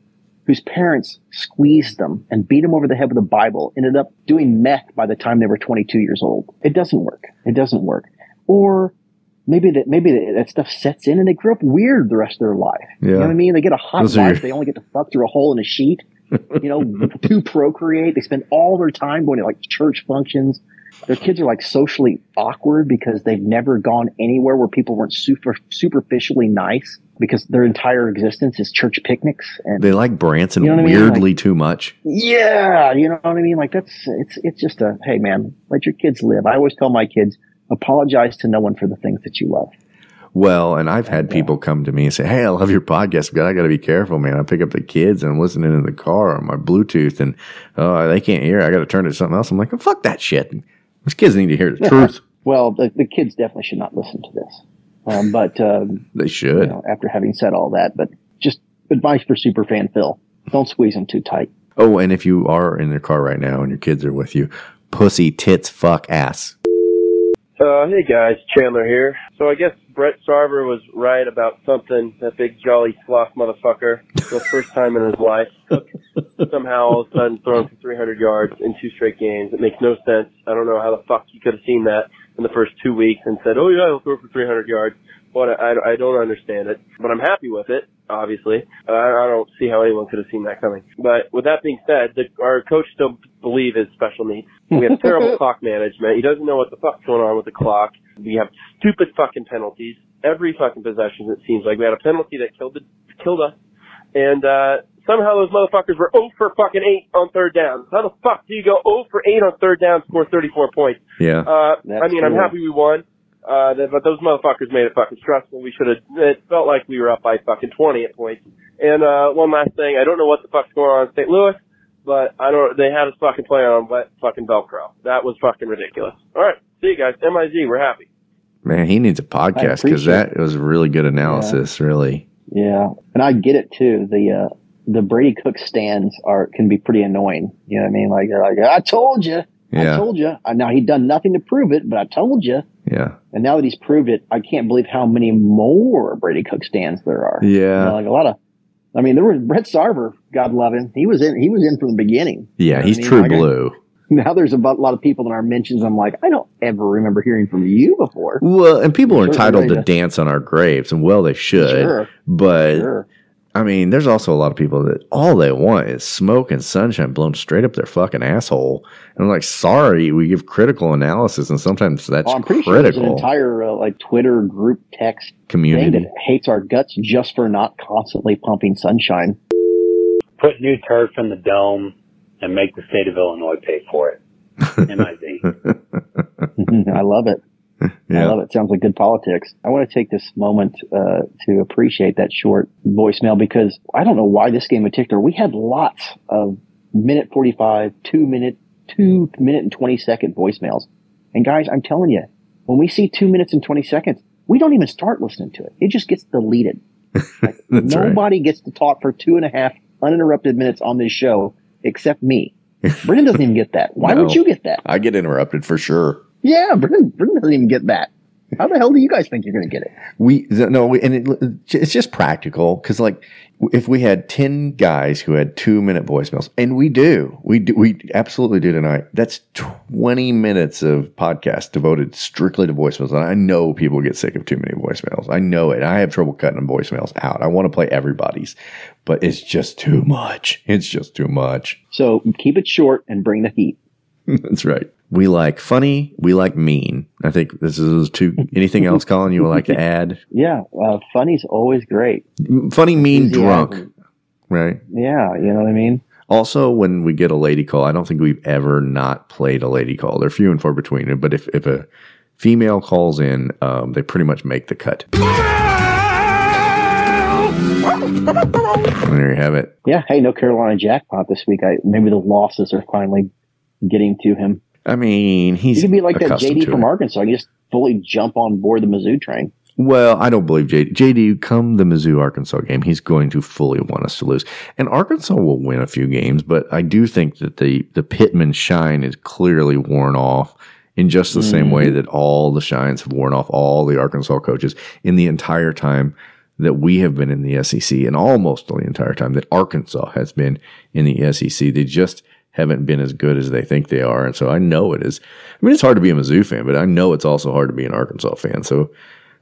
whose parents squeezed them and beat them over the head with a Bible, ended up doing meth by the time they were 22 years old. It doesn't work. It doesn't work. Or maybe that maybe that, stuff sets in and they grew up weird the rest of their life. You know Yeah. what I mean? They get a hot Those wife. your- They only get to fuck through a hole in a sheet. you know, to procreate. They spend all their time going to like church functions. Their kids are like socially awkward because they've never gone anywhere where people weren't super superficially nice because their entire existence is church picnics and They like Branson You know what I mean? weirdly too much. yeah, you know what I mean? Like that's it's it's just a hey man, let your kids live. I always tell my kids, apologize to no one for the things that you love. Well, and I've had people come to me and say, "Hey, I love your podcast, but I got to be careful, man. I pick up the kids and I'm listening in the car on my Bluetooth, and oh, they can't hear. I got to turn it to something else." I'm like, "Fuck that shit. Those kids need to hear the truth. Well, the, the kids definitely should not listen to this. Um, but um, They should." you know, after having said all that, but just advice for super fan Phil: don't squeeze them too tight. Oh, and if you are in your car right now and your kids are with you, pussy tits fuck ass. Uh, hey guys, Chandler here. So I guess Brett Sarver was right about something. That big jolly sloth motherfucker, the first time in his life, somehow all of a sudden thrown for 300 yards in two straight games. It makes no sense. I don't know how the fuck he could have seen that in the first two weeks and said, "Oh yeah, he'll throw for 300 yards." But I, I don't understand it. But I'm happy with it. Obviously, uh, I don't see how anyone could have seen that coming. But with that being said, the, our coach still believe his special needs. We have terrible clock management. He doesn't know what the fuck's going on with the clock. We have stupid fucking penalties. Every fucking possession, it seems like. We had a penalty that killed, the, killed us. And, uh, somehow those motherfuckers were 0 for fucking 8 on third down. How the fuck do you go 0 for 8 on third down, score 34 points? Yeah. Uh, I mean, I'm happy we won. Uh, but those motherfuckers made it fucking stressful. We should have, it felt like we were up by fucking 20 at points. And, uh, one last thing. I don't know what the fuck's going on in St. Louis, but I don't, they had us fucking playing on wet fucking Velcro. That was fucking ridiculous. Alright. See you guys. MIZ, we're happy. Man, he needs a podcast because appreciate that was really good analysis. Really. Yeah, and I get it too. The uh, the Brady Cook stands are can be pretty annoying. You know what I mean? Like they're like, I told you, Yeah. I told you. Now he done nothing to prove it, but I told you. Yeah. And now that he's proved it, I can't believe how many more Brady Cook stands there are. Yeah. You know, like a lot of. I mean, there was Brett Sarver, God love him. He was in. He was in from the beginning. Yeah, You know he's I mean? true Like, I- blue. now there's a lot of people in our mentions. I'm like, I don't ever remember hearing from you before. Well, and people are entitled to to- dance on our graves, and well, they should. Sure. But Sure. I mean, there's also a lot of people that all they want is smoke and sunshine blown straight up their fucking asshole. And I'm like, sorry, we give critical analysis, and sometimes that's Well, I'm pretty sure there's an entire uh, like Twitter group text Community. thing that hates our guts just for not constantly pumping sunshine. Put new turf in the dome and make the state of Illinois pay for it. MIZ. I love it. I love it. Sounds like good politics. I want to take this moment uh, to appreciate that short voicemail because I don't know why this game in particular. We had lots of minute 45, two minute, two minute and 20 second voicemails. And guys, I'm telling you, when we see two minutes and 20 seconds, we don't even start listening to it. It just gets deleted. Right. Nobody gets to talk for two and a half uninterrupted minutes on this show except me. Brendan doesn't even get that. Why would you get that? I get interrupted for sure. Yeah, Brendan, Brendan doesn't even get that. How the hell do you guys think you're going to get it? We no, and it, it's just practical because like if we had ten guys who had two minute voicemails, and we do, we do, we absolutely do tonight. That's twenty minutes of podcast devoted strictly to voicemails, and I know people get sick of too many voicemails. I know it. I have trouble cutting voicemails out. I want to play everybody's, but it's just too much. It's just too much. So keep it short and bring the heat. That's right. We like funny. We like mean. I think this is two. Anything else, Colin? You would like to add? Yeah, uh, funny's always great. Funny, mean, Enthusiasm. drunk. Right. Yeah, you know what I mean? Also, when we get a lady call, I don't think we've ever not played a lady call. They're few and far between. But if, if a female calls in, um, they pretty much make the cut. And there you have it. Yeah. Hey, no Carolina jackpot this week. I maybe the losses are finally getting to him. I mean, he's he can be like that JD from. Arkansas. He just fully jump on board the Mizzou train. Well, I don't believe JD. JD, come the Mizzou Arkansas game, he's going to fully want us to lose. And Arkansas will win a few games, but I do think that the, the Pittman shine is clearly worn off in just the same way mm-hmm. that all the shines have worn off all the Arkansas coaches in the entire time that we have been in the SEC and almost the entire time that Arkansas has been in the SEC. They just haven't been as good as they think they are. And so I know it is. I mean, it's hard to be a Mizzou fan, but I know it's also hard to be an Arkansas fan. So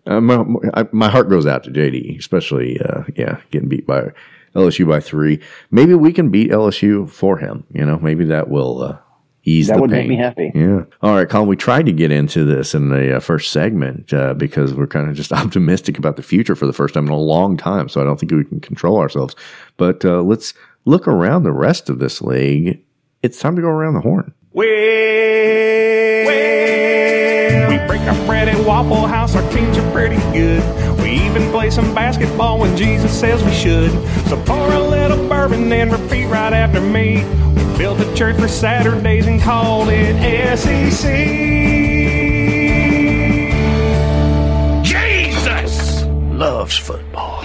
uh, my, I, my heart goes out to JD, especially, uh, yeah, getting beat by LSU by three. Maybe we can beat LSU for him. You know, maybe that will uh, ease That would pain. make me happy. Yeah. All right, Colin. We tried to get into this in the uh, first segment uh, because we're kind of just optimistic about the future for the first time in a long time. So I don't think we can control ourselves. But uh, let's look around the rest of this league. It's time to go around the horn. We break our bread at Waffle House, our teams are pretty good. We even play some basketball when Jesus says we should. So pour a little bourbon and repeat right after me. We built a church for Saturdays and called it SEC. Jesus loves football.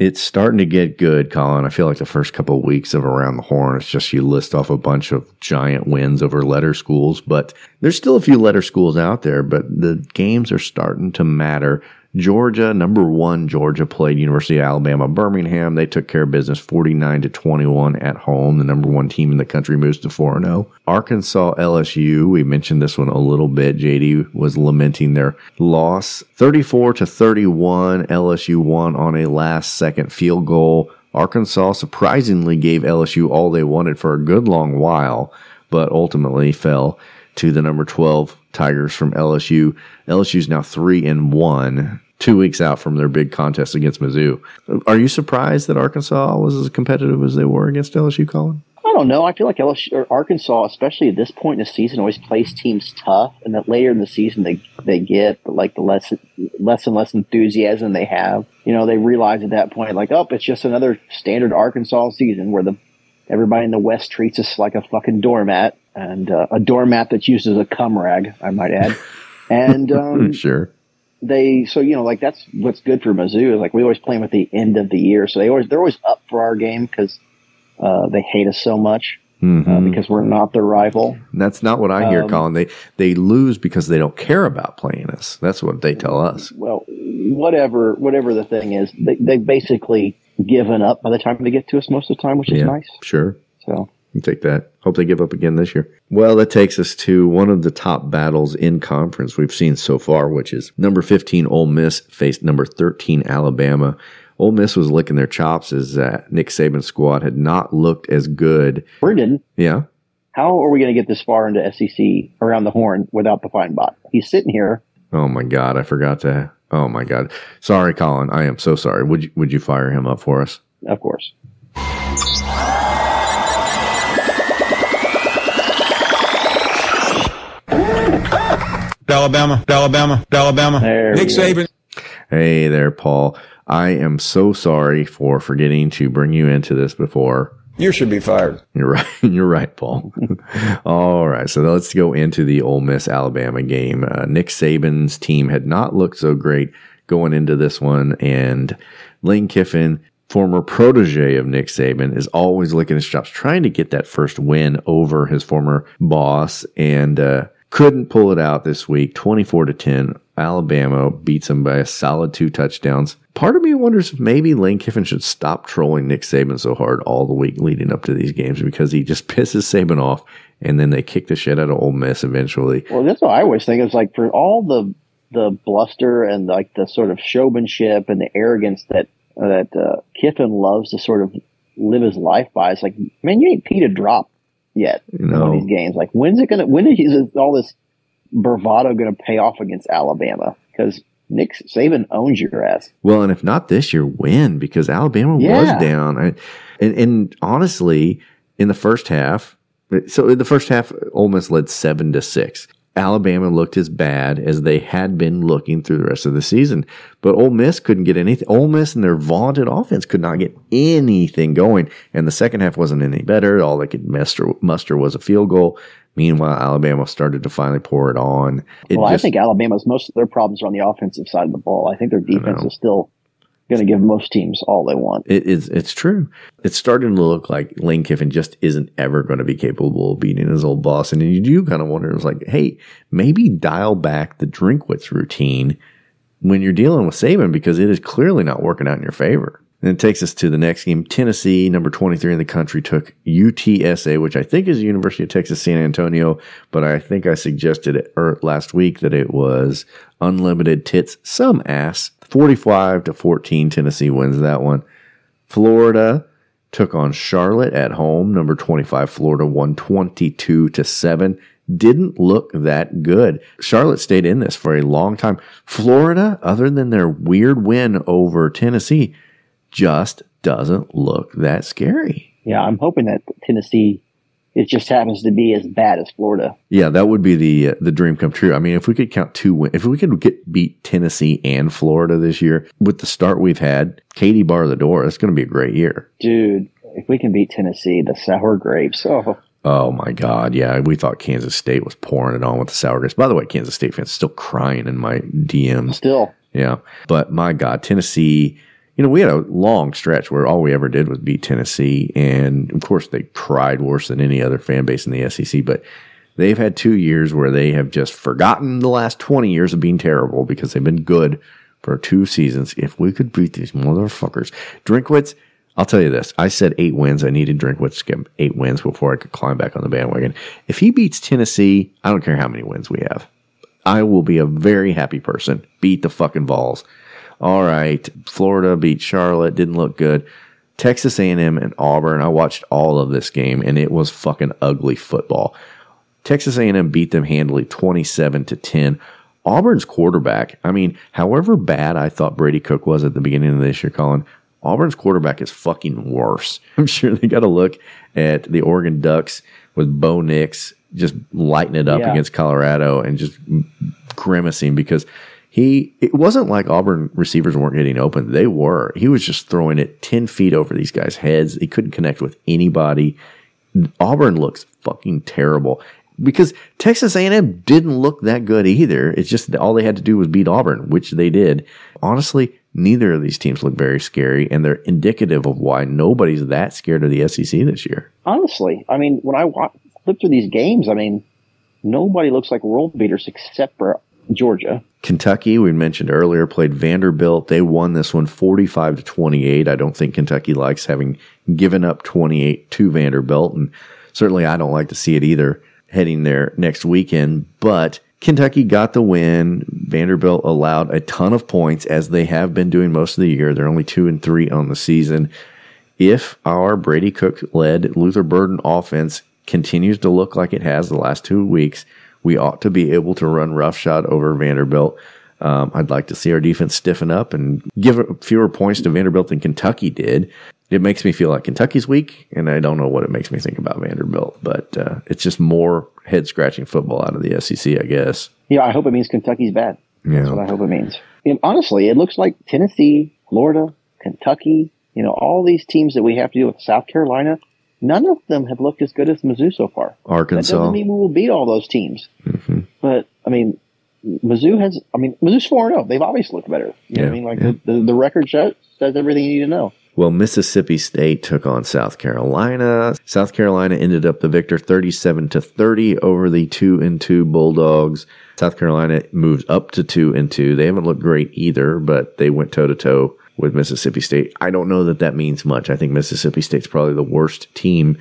It's starting to get good, Colin. I feel like the first couple of weeks of Around the Horn, it's just you list off a bunch of giant wins over letter schools, but there's still a few letter schools out there, but the games are starting to matter. Georgia, number one, Georgia played University of Alabama, Birmingham. They took care of business 49 to 21 at home. The number one team in the country moves to 4 0. Arkansas, LSU, we mentioned this one a little bit. JD was lamenting their loss 34 to 31. LSU won on a last second field goal. Arkansas surprisingly gave LSU all they wanted for a good long while, but ultimately fell to the number 12 Tigers from LSU. LSU's now 3 and 1, 2 weeks out from their big contest against Mizzou. Are you surprised that Arkansas was as competitive as they were against LSU, Colin? I don't know. I feel like LSU, or Arkansas, especially at this point in the season, always plays teams tough, and that later in the season they they get like the less less and less enthusiasm they have. You know, they realize at that point, like, oh, it's just another standard Arkansas season where the everybody in the West treats us like a fucking doormat, and uh, a doormat that's used as a cum rag, I might add. And um, sure. they so you know like that's what's good for Mizzou is like we always play them at the end of the year, so they always they're always up for our game because uh, they hate us so much uh, Mhm. because we're not their rival. That's not what I hear, Um, Colin. They they lose because they don't care about playing us. That's what they tell us. Well, whatever whatever the thing is, they they basically given up by the time they get to us most of the time, which is Yeah, nice. Sure. So You take that. Hope they give up again this year. Well, that takes us to one of the top battles in conference we've seen so far, which is number 15 Ole Miss faced number 13 Alabama. Ole Miss was licking their chops as uh, Nick Saban's squad had not looked as good. Oregon, Yeah. how are we going to get this far into SEC around the horn without the fine bot? He's sitting here. Oh my God, I forgot to. Oh my God, sorry, Colin. I am so sorry. Would you, would you fire him up for us? Of course. Alabama, Alabama, Alabama. Nick Saban. Hey there, Paul. I am so sorry for forgetting to bring you into this before. You should be fired. You're right. You're right, Paul. All right. So let's go into the Ole Miss Alabama game. Uh, Nick Saban's team had not looked so great going into this one, and Lane Kiffin, former protege of Nick Saban, is always licking his chops, trying to get that first win over his former boss, and uh, couldn't pull it out this week. Twenty-four to ten. Alabama beats them by a solid two touchdowns. Part of me wonders if maybe Lane Kiffin should stop trolling Nick Saban so hard all the week leading up to these games because he just pisses Saban off, and then they kick the shit out of Ole Miss eventually. Well, that's what I always think. It's like for all the the bluster and like the sort of showmanship and the arrogance that that uh, Kiffin loves to sort of live his life by. It's like, man, you ain't peed a drop yet in one No. of these games. Like, when's it gonna? When is all this bravado gonna pay off against Alabama? Because Nick Saban owns your ass. Well, and if not this year, when? Because Alabama Yeah. was down. I, and, and honestly, in the first half, so in the first half, Ole Miss led seven to six. Alabama looked as bad as they had been looking through the rest of the season, but Ole Miss couldn't get anything. Ole Miss and their vaunted offense could not get anything going, and the second half wasn't any better. All they could muster, muster was a field goal. Meanwhile, Alabama started to finally pour it on. It well, just- I think Alabama's most of their problems are on the offensive side of the ball. I think their defense is still going to give most teams all they want. It is. It's true. It's starting to look like Lane Kiffin just isn't ever going to be capable of beating his old boss, and you do kind of wonder. It's like, hey, maybe dial back the Drinkwitz routine when you're dealing with Saban because it is clearly not working out in your favor. And it takes us to the next game. Tennessee, number 23 in the country, took UTSA, which I think is the University of Texas San Antonio, but I think I suggested it er, last week that it was unlimited tits, some ass. 45 to 14, Tennessee wins that one. Florida took on Charlotte at home. Number 25, Florida won 22 to 7. Didn't look that good. Charlotte stayed in this for a long time. Florida, other than their weird win over Tennessee, just doesn't look that scary. Yeah, I'm hoping that Tennessee it just happens to be as bad as Florida. Yeah, that would be the uh, the dream come true. I mean, if we could count two win, if we could get beat Tennessee and Florida this year with the start we've had, Katie bar the door. It's going to be a great year. Dude, if we can beat Tennessee, the sour grapes. Oh, Oh my God! Yeah, we thought Kansas State was pouring it on with the sour grapes. By the way, Kansas State fans still crying in my DMs. Still, yeah. But my God, Tennessee. You know, we had a long stretch where all we ever did was beat Tennessee, and of course they cried worse than any other fan base in the SEC. But they've had two years where they have just forgotten the last twenty years of being terrible because they've been good for two seasons. If we could beat these motherfuckers, Drinkwitz. I'll tell you this. I said eight wins. I needed Drinkwitz to get eight wins before I could climb back on the bandwagon. If he beats Tennessee, I don't care how many wins we have. I will be a very happy person. Beat the fucking balls. All right. Florida beat Charlotte. Didn't look good. Texas A&M and Auburn. I watched all of this game and it was fucking ugly football. Texas A&M beat them handily 27 to 10. Auburn's quarterback, I mean, however bad I thought Brady Cook was at the beginning of this year, Colin, Auburn's quarterback is fucking worse. I'm sure they got to look at the Oregon Ducks with Bo Nix just lighting it up Yeah. against Colorado and just grimacing because he it wasn't like Auburn receivers weren't getting open. They were. He was just throwing it 10 feet over these guys' heads. He couldn't connect with anybody. Auburn looks fucking terrible because Texas A&M didn't look that good either. It's just that all they had to do was beat Auburn, which they did. Honestly, neither of these teams look very scary, and they're indicative of why nobody's that scared of the SEC this year. honestly, I mean, when I wa- flip through these games, I mean, nobody looks like world beaters except for Georgia. Kentucky, we mentioned earlier, played Vanderbilt. They won this one 45 to 28. I don't think Kentucky likes having given up 28 to Vanderbilt. And certainly I don't like to see it either heading there next weekend. But Kentucky got the win. Vanderbilt allowed a ton of points as they have been doing most of the year. They're only two and three on the season. If our Brady Cook led Luther Burden offense continues to look like it has the last two weeks, we ought to be able to run roughshod over Vanderbilt. Um, I'd like to see our defense stiffen up and give fewer points to Vanderbilt than Kentucky did. It makes me feel like Kentucky's weak, and I don't know what it makes me think about Vanderbilt, but uh, it's just more head scratching football out of the SEC, I guess. Yeah, I hope it means Kentucky's bad. Yeah. That's what I hope it means. And honestly, it looks like Tennessee, Florida, Kentucky, you know, all these teams that we have to deal with, South Carolina, none of them have looked as good as Mizzou so far. That Arkansas. doesn't mean we will beat all those teams. Mm-hmm. But, I mean, Mizzou has, I mean, Mizzou's 4 0. They've obviously looked better. You know I mean? Like, yeah. the, the, the record shows, says everything you need to know. Well, Mississippi State took on South Carolina. South Carolina ended up the victor 37 to 30 over the 2 and 2 Bulldogs. South Carolina moved up to 2 and 2. They haven't looked great either, but they went toe to toe with Mississippi State. I don't know that that means much. I think Mississippi State's probably the worst team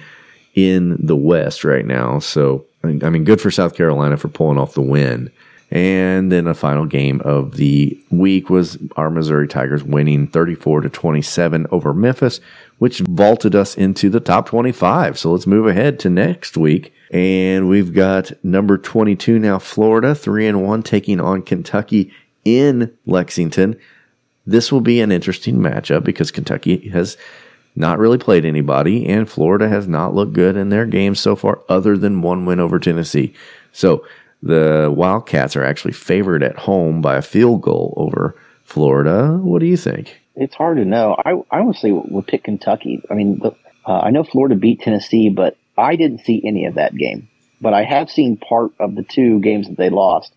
in the West right now. So, I mean, good for South Carolina for pulling off the win. And then a final game of the week was our Missouri Tigers winning 34 to 27 over Memphis, which vaulted us into the top 25. So let's move ahead to next week. And we've got number 22 now, Florida, 3 and 1, taking on Kentucky in Lexington. This will be an interesting matchup because Kentucky has not really played anybody, and Florida has not looked good in their games so far, other than one win over Tennessee. So the Wildcats are actually favored at home by a field goal over Florida. What do you think? It's hard to know. I, I would pick Kentucky. I mean, uh, I know Florida beat Tennessee, but I didn't see any of that game. But I have seen part of the two games that they lost,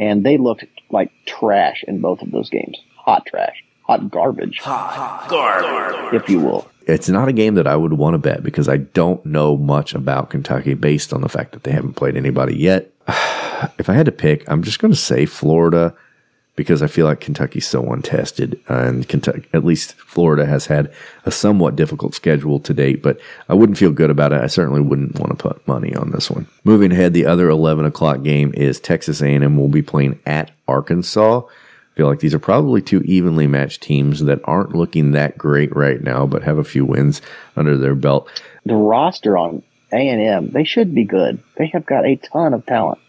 and they looked like trash in both of those games. Hot trash. Hot garbage. Garbage. If you will. It's not a game that I would want to bet because I don't know much about Kentucky based on the fact that they haven't played anybody yet. If I had to pick, I'm just going to say Florida because I feel like Kentucky's so untested, uh, and Kentucky, at least Florida has had a somewhat difficult schedule to date. But I wouldn't feel good about it. I certainly wouldn't want to put money on this one. Moving ahead, the other 11 o'clock game is Texas A&M will be playing at Arkansas. I feel like these are probably two evenly matched teams that aren't looking that great right now, but have a few wins under their belt. The roster on A&M, they should be good. They have got a ton of talent.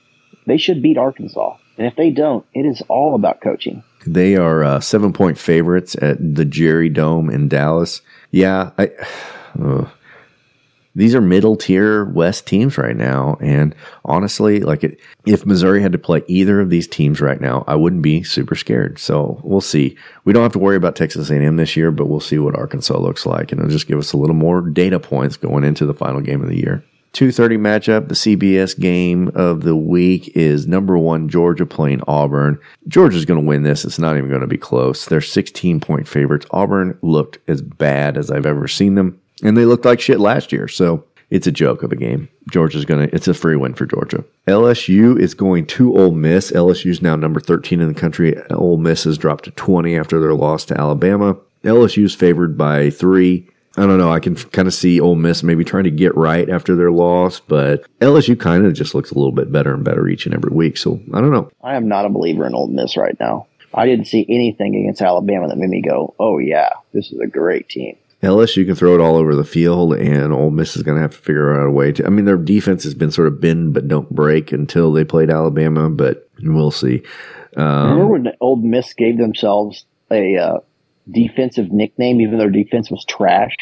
They should beat Arkansas. And if they don't, it is all about coaching. They are uh, seven point favorites at the Jerry Dome in Dallas. Yeah, I, uh, these are middle tier West teams right now, and honestly, like it, if Missouri had to play either of these teams right now, I wouldn't be super scared. So we'll see. We don't have to worry about Texas A&M this year, but we'll see what Arkansas looks like, and it'll just give us a little more data points going into the final game of the year. 2:30 matchup, the CBS game of the week is number 1 Georgia playing Auburn. Georgia's going to win this. It's not even going to be close. They're 16 point favorites. Auburn looked as bad as I've ever seen them, and they looked like shit last year. So, it's a joke of a game. Georgia's going to it's a free win for Georgia. LSU is going to Ole Miss. LSU's now number 13 in the country. Ole Miss has dropped to 20 after their loss to Alabama. LSU's favored by 3. I don't know. I can kind of see Ole Miss maybe trying to get right after their loss, but LSU kind of just looks a little bit better and better each and every week. So I don't know. I am not a believer in Ole Miss right now. I didn't see anything against Alabama that made me go, oh, yeah, this is a great team. LSU can throw it all over the field, and Ole Miss is going to have to figure out a way to. I mean, their defense has been sort of bend but don't break until they played Alabama, but we'll see. Um, Remember when Ole Miss gave themselves a uh, defensive nickname, even though their defense was trash?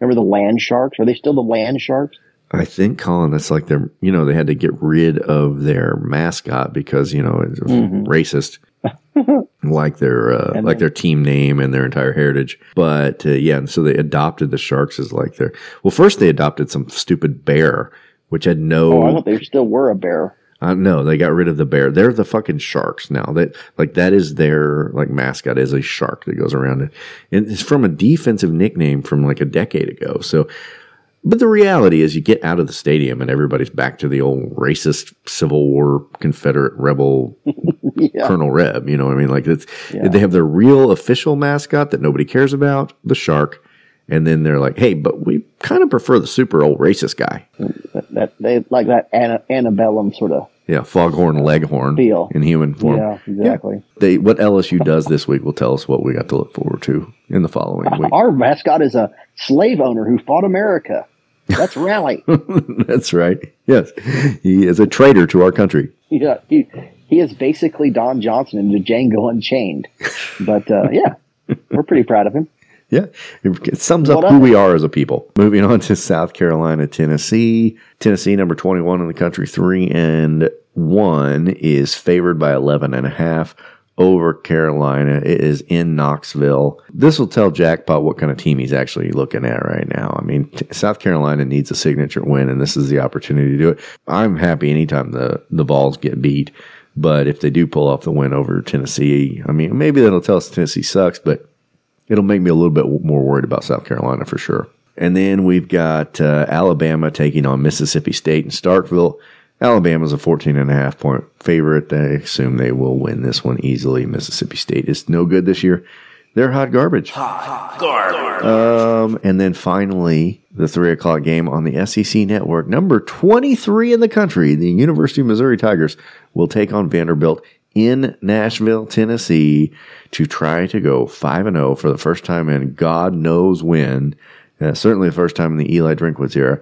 Remember the Land Sharks? Are they still the Land Sharks? I think, Colin, that's like their, you know, they had to get rid of their mascot because, you know, it's Mhm. racist, like their, uh, And like their team name and their entire heritage. But, uh, yeah, and so they adopted the Sharks as like their, well, first they adopted some stupid bear, which had no, Oh, I thought they still were a bear. Uh, no, they got rid of the bear. They're the fucking sharks now. That like that is their like mascot is a shark that goes around it, and it's from a defensive nickname from like a decade ago. So, but the reality is, you get out of the stadium and everybody's back to the old racist Civil War Confederate rebel Colonel Reb. You know what I mean? Like it's Yeah. they have their real official mascot that nobody cares about, the shark. And then they're like, hey, but we kind of prefer the super old racist guy. That, that they like that ana, antebellum sort of Yeah, foghorn leghorn Feel. in human form. Yeah, exactly. They what LSU does this week will tell us what we got to look forward to in the following week. Our mascot is a slave owner who fought America. That's Rally. That's right. Yes, he is a traitor to our country. yeah, he he is basically Don Johnson in Django Unchained. But uh, yeah, we're pretty proud of him. Yeah, it sums up who we are as a people. Moving on to South Carolina, Tennessee. Tennessee, number 21 in the country, 3 and 1 is favored by 11 and a half over Carolina. It is in Knoxville. This will tell Jackpot what kind of team he's actually looking at right now. I mean, t- South Carolina needs a signature win, and this is the opportunity to do it. I'm happy anytime the, the Vols get beat. But if they do pull off the win over Tennessee, I mean, maybe that'll tell us Tennessee sucks, but it'll make me a little bit more worried about South Carolina for sure. And then we've got uh, Alabama taking on Mississippi State in Starkville. Alabama's a 14 and a half point favorite. I assume they will win this one easily. Mississippi State is no good this year. They're hot garbage. Hot Um, and then finally, the three o'clock game on the SEC network, number 23 in the country, the University of Missouri Tigers will take on Vanderbilt in Nashville, Tennessee to try to go 5 and 0 for the first time in God knows when. Uh, certainly the first time in the Eli Drinkwitz era.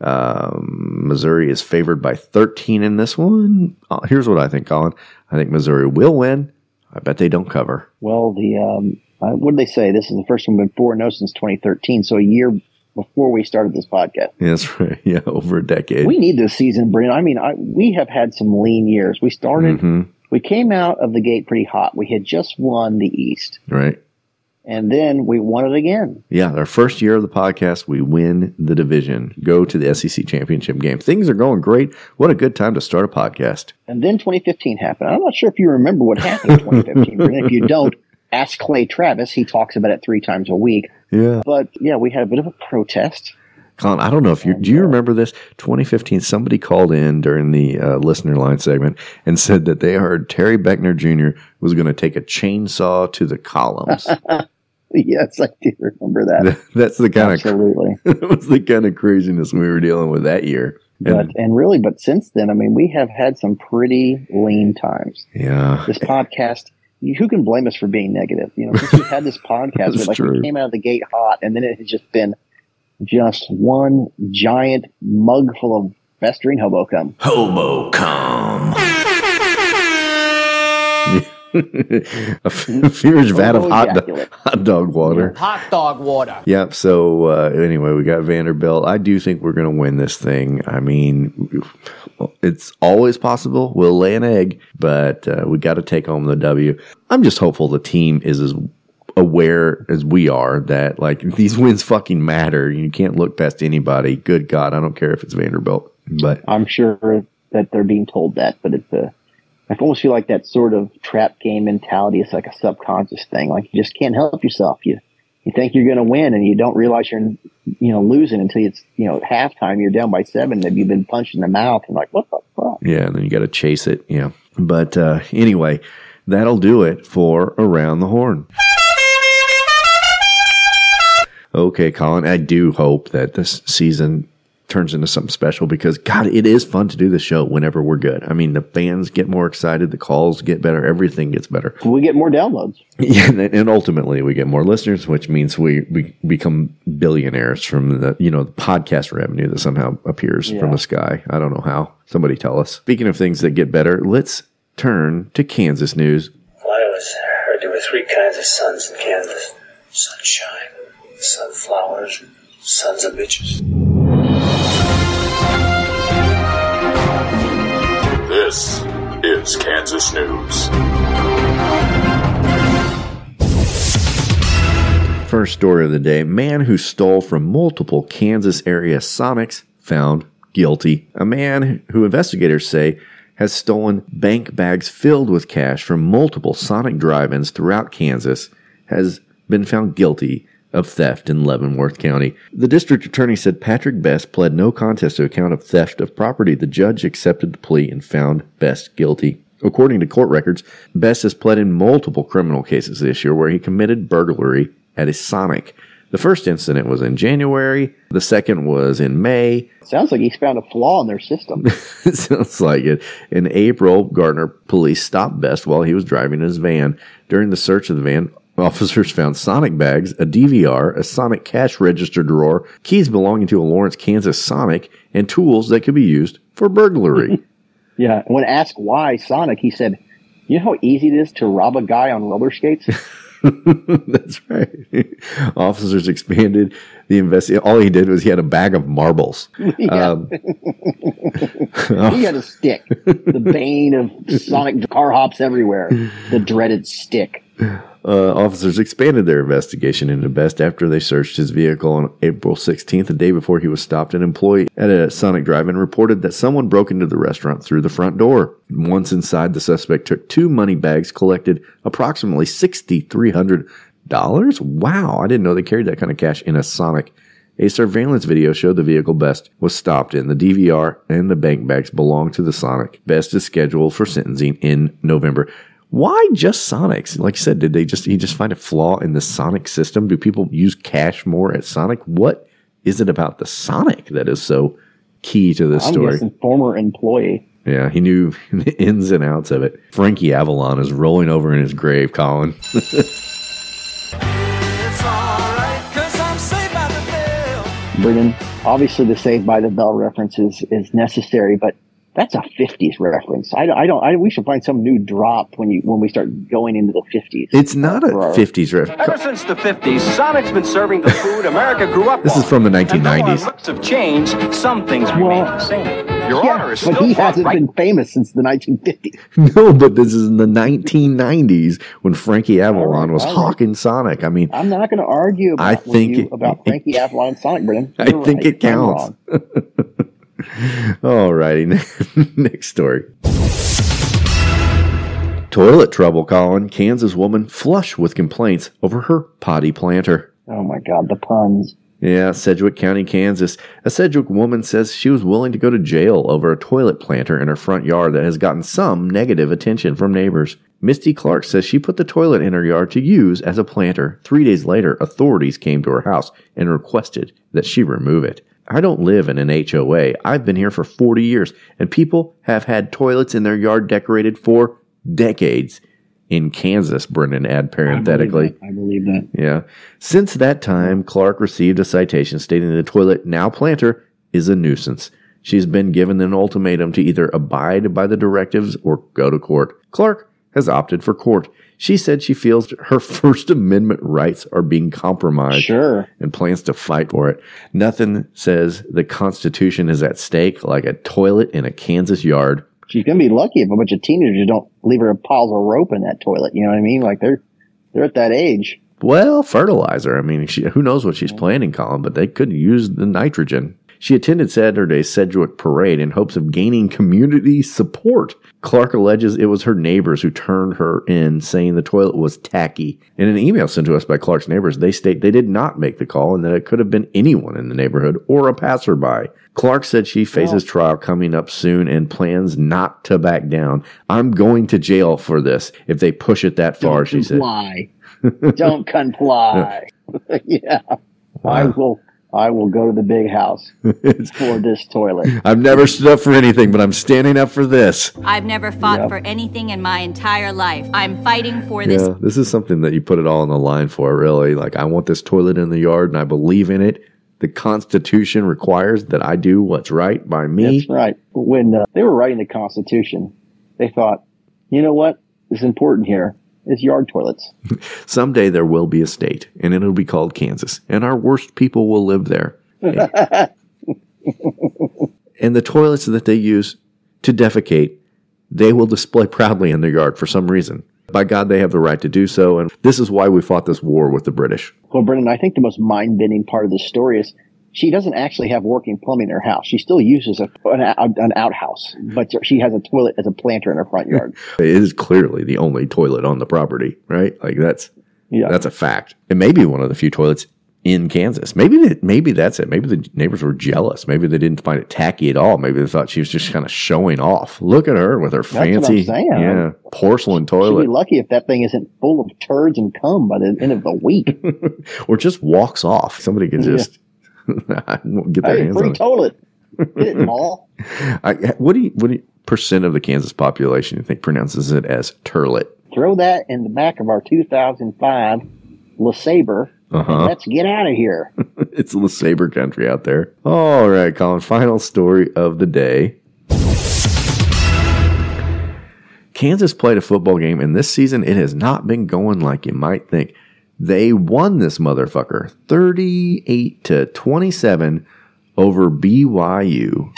Um, Missouri is favored by 13 in this one. Uh, here's what I think, Colin. I think Missouri will win. I bet they don't cover. Well, the um, uh, what did they say? This is the first one been four no since 2013. So a year before we started this podcast. That's right. Yeah, over a decade. We need this season, Brent. I mean, I, we have had some lean years. We started, Mhm. We came out of the gate pretty hot. We had just won the East, Right. and then we won it again. Yeah, our first year of the podcast, we win the division, go to the SEC championship game. Things are going great. What a good time to start a podcast. And then 2015 happened. I'm not sure if you remember what happened in 2015. Brent. If you don't, ask Clay Travis. He talks about it three times a week. Yeah. But yeah, we had a bit of a protest. Colin, I don't know if you do you remember this 2015 somebody called in during the uh, listener line segment and said that they heard Terry Beckner Jr. was going to take a chainsaw to the columns. yes, I do remember that. That's the kind Absolutely. of absolutely. that was the kind of craziness we were dealing with that year. But and really, but since then, I mean, we have had some pretty lean times. Yeah. This podcast, who can blame us for being negative? You know, since we've had this podcast, we like true. we came out of the gate hot, and then it has just been just one giant mug full of festering hobo cum. Hobo cum. a fierce vat of hot, do- hot dog water. Hot dog water. Yep. So uh, anyway, we got Vanderbilt. I do think we're going to win this thing. I mean, it's always possible. We'll lay an egg, but uh, we got to take home the W. I'm just hopeful the team is as aware as we are that like these wins fucking matter. You can't look past anybody. Good God, I don't care if it's Vanderbilt, but I'm sure that they're being told that, but it's a. I almost feel like that sort of trap game mentality is like a subconscious thing. Like you just can't help yourself. You you think you're going to win, and you don't realize you're you know losing until it's you know halftime. You're down by seven, and you've been punched in the mouth, and like what the fuck? Yeah, and then you got to chase it. Yeah. But uh, anyway, that'll do it for Around the Horn. Okay, Colin, I do hope that this season turns into something special because, God, it is fun to do the show whenever we're good. I mean, the fans get more excited, the calls get better, everything gets better. We get more downloads. Yeah, and, and ultimately we get more listeners, which means we, we become billionaires from the you know the podcast revenue that somehow appears from the sky. I don't know how. Somebody tell us. Speaking of things that get better, let's turn to Kansas news. Well, I always heard there were three kinds of suns in Kansas sunshine, sunflowers, and sons of bitches. This is Kansas News. First story of the day man who stole from multiple Kansas area Sonics found guilty. A man who investigators say has stolen bank bags filled with cash from multiple Sonic drive ins throughout Kansas has been found guilty of theft in Leavenworth County. The district attorney said Patrick Best pled no contest to account of theft of property. The judge accepted the plea and found Best guilty. According to court records, Best has pled in multiple criminal cases this year where he committed burglary at a Sonic. The first incident was in January. The second was in May. Sounds like he's found a flaw in their system. sounds like it. In April, Gardner police stopped Best while he was driving his van. During the search of the van, officers found Sonic bags, a DVR, a Sonic cash register drawer, keys belonging to a Lawrence, Kansas Sonic, and tools that could be used for burglary. yeah. When asked why Sonic, he said, "You know how easy it is to rob a guy on roller skates." That's right. Officers expanded the investigation. All he did was he had a bag of marbles. Yeah. Um, he had a stick, the bane of Sonic car hops everywhere, the dreaded stick. Uh, officers expanded their investigation into Best after they searched his vehicle on April 16th, the day before he was stopped. An employee at a Sonic Drive-In reported that someone broke into the restaurant through the front door. Once inside, the suspect took two money bags, collected approximately $6,300. Wow, I didn't know they carried that kind of cash in a Sonic. A surveillance video showed the vehicle Best was stopped in. The DVR and the bank bags belong to the Sonic. Best is scheduled for sentencing in November. Why just Sonics? Like you said, did they just he just find a flaw in the Sonic system? Do people use cash more at Sonic? What is it about the Sonic that is so key to this I'm story? guessing former employee. Yeah, he knew the ins and outs of it. Frankie Avalon is rolling over in his grave, Colin. Brennan, obviously the Saved by the Bell reference is, is necessary, but that's a 50s reference. I don't, I don't, I, we should find some new drop when you, when we start going into the 50s. it's not a 50s reference. Ever since the 50s, Sonic's been serving the food America grew up This on. is from the And our 1990s. looks have changed, some things remain the same. Your yeah, honor is but he hasn't right been famous since the 1950s. No, but this is in the 1990s when Frankie Avalon was oh, all right. hawking Sonic. I mean, I'm not going to argue about, I with think you it- about Frankie Avalon and Sonic, Brennan. I think right. it I'm counts. All righty, next story. Toilet trouble, Colin. Kansas woman flush with complaints over her potty planter. Oh my God, the puns. Yeah, Sedgwick County, Kansas. A Sedgwick woman says she was willing to go to jail over a toilet planter in her front yard that has gotten some negative attention from neighbors. Misty Clark says she put the toilet in her yard to use as a planter. Three days later, authorities came to her house and requested that she remove it. I don't live in an HOA. I've been here for 40 years, and people have had toilets in their yard decorated for decades. In Kansas, Brendan add parenthetically. I believe that. Yeah. Since that time, Clark received a citation stating the toilet now planter is a nuisance. She's been given an ultimatum to either abide by the directives or go to court. Clark has opted for court. She said she feels her First Amendment rights are being compromised. Sure. And plans to fight for it. Nothing says the Constitution is at stake like a toilet in a Kansas yard. She's going to be lucky if a bunch of teenagers don't leave her piles of rope in that toilet. You know what I mean? Like they're they're at that age. Well, fertilizer. I mean, she, who knows what she's planting, Colin, but they could use the nitrogen. She attended Saturday's Sedgwick parade in hopes of gaining community support. Clark alleges it was her neighbors who turned her in, saying the toilet was tacky. In an email sent to us by Clark's neighbors, they state they did not make the call and that it could have been anyone in the neighborhood or a passerby. Clark said she faces trial coming up soon and plans not to back down. I'm going to jail for this if they push it that far, she said. comply. don't comply. yeah. I will I will go to the big house for this toilet. I've never stood up for anything, but I'm standing up for this. I've never fought Yep. for anything in my entire life. I'm fighting for this. Yeah, this is something that you put it all on the line for, really. Like, I want this toilet in the yard and I believe in it. The Constitution requires that I do what's right by me. That's right. When uh, they were writing the Constitution, they thought, you know what is important here is yard toilets. Someday there will be a state, and it'll be called Kansas, and our worst people will live there. And the toilets that they use to defecate, they will display proudly in their yard for some reason. By God, they have the right to do so, and this is why we fought this war with the British. well, Brendan, I think the most mind bending part of the story is she doesn't actually have working plumbing in her house. She still uses a, an, an outhouse, but she has a toilet as a planter in her front yard. It is clearly the only toilet on the property, right? Like that's Yeah. that's a fact. It may be one of the few toilets in Kansas. Maybe that maybe that's it. Maybe the neighbors were jealous. Maybe they didn't find it tacky at all. Maybe they thought she was just kind of showing off. Look at her with her fancy, yeah, porcelain toilet. She'd be lucky if that thing isn't full of turds and cum by the end of the week. or just walks off. Somebody could just get their hey, hands free on it. Get it, Paul. I, what do you what do you, percent of the Kansas population you think pronounces it as turlet? Throw that in the back of our 2005 LeSabre. Uh-huh. Let's get out of here. it's the Saber country out there. All right, Colin. Final story of the day. Kansas played a football game, and this season it has not been going like you might think. They won this motherfucker 38 to 27 over BYU.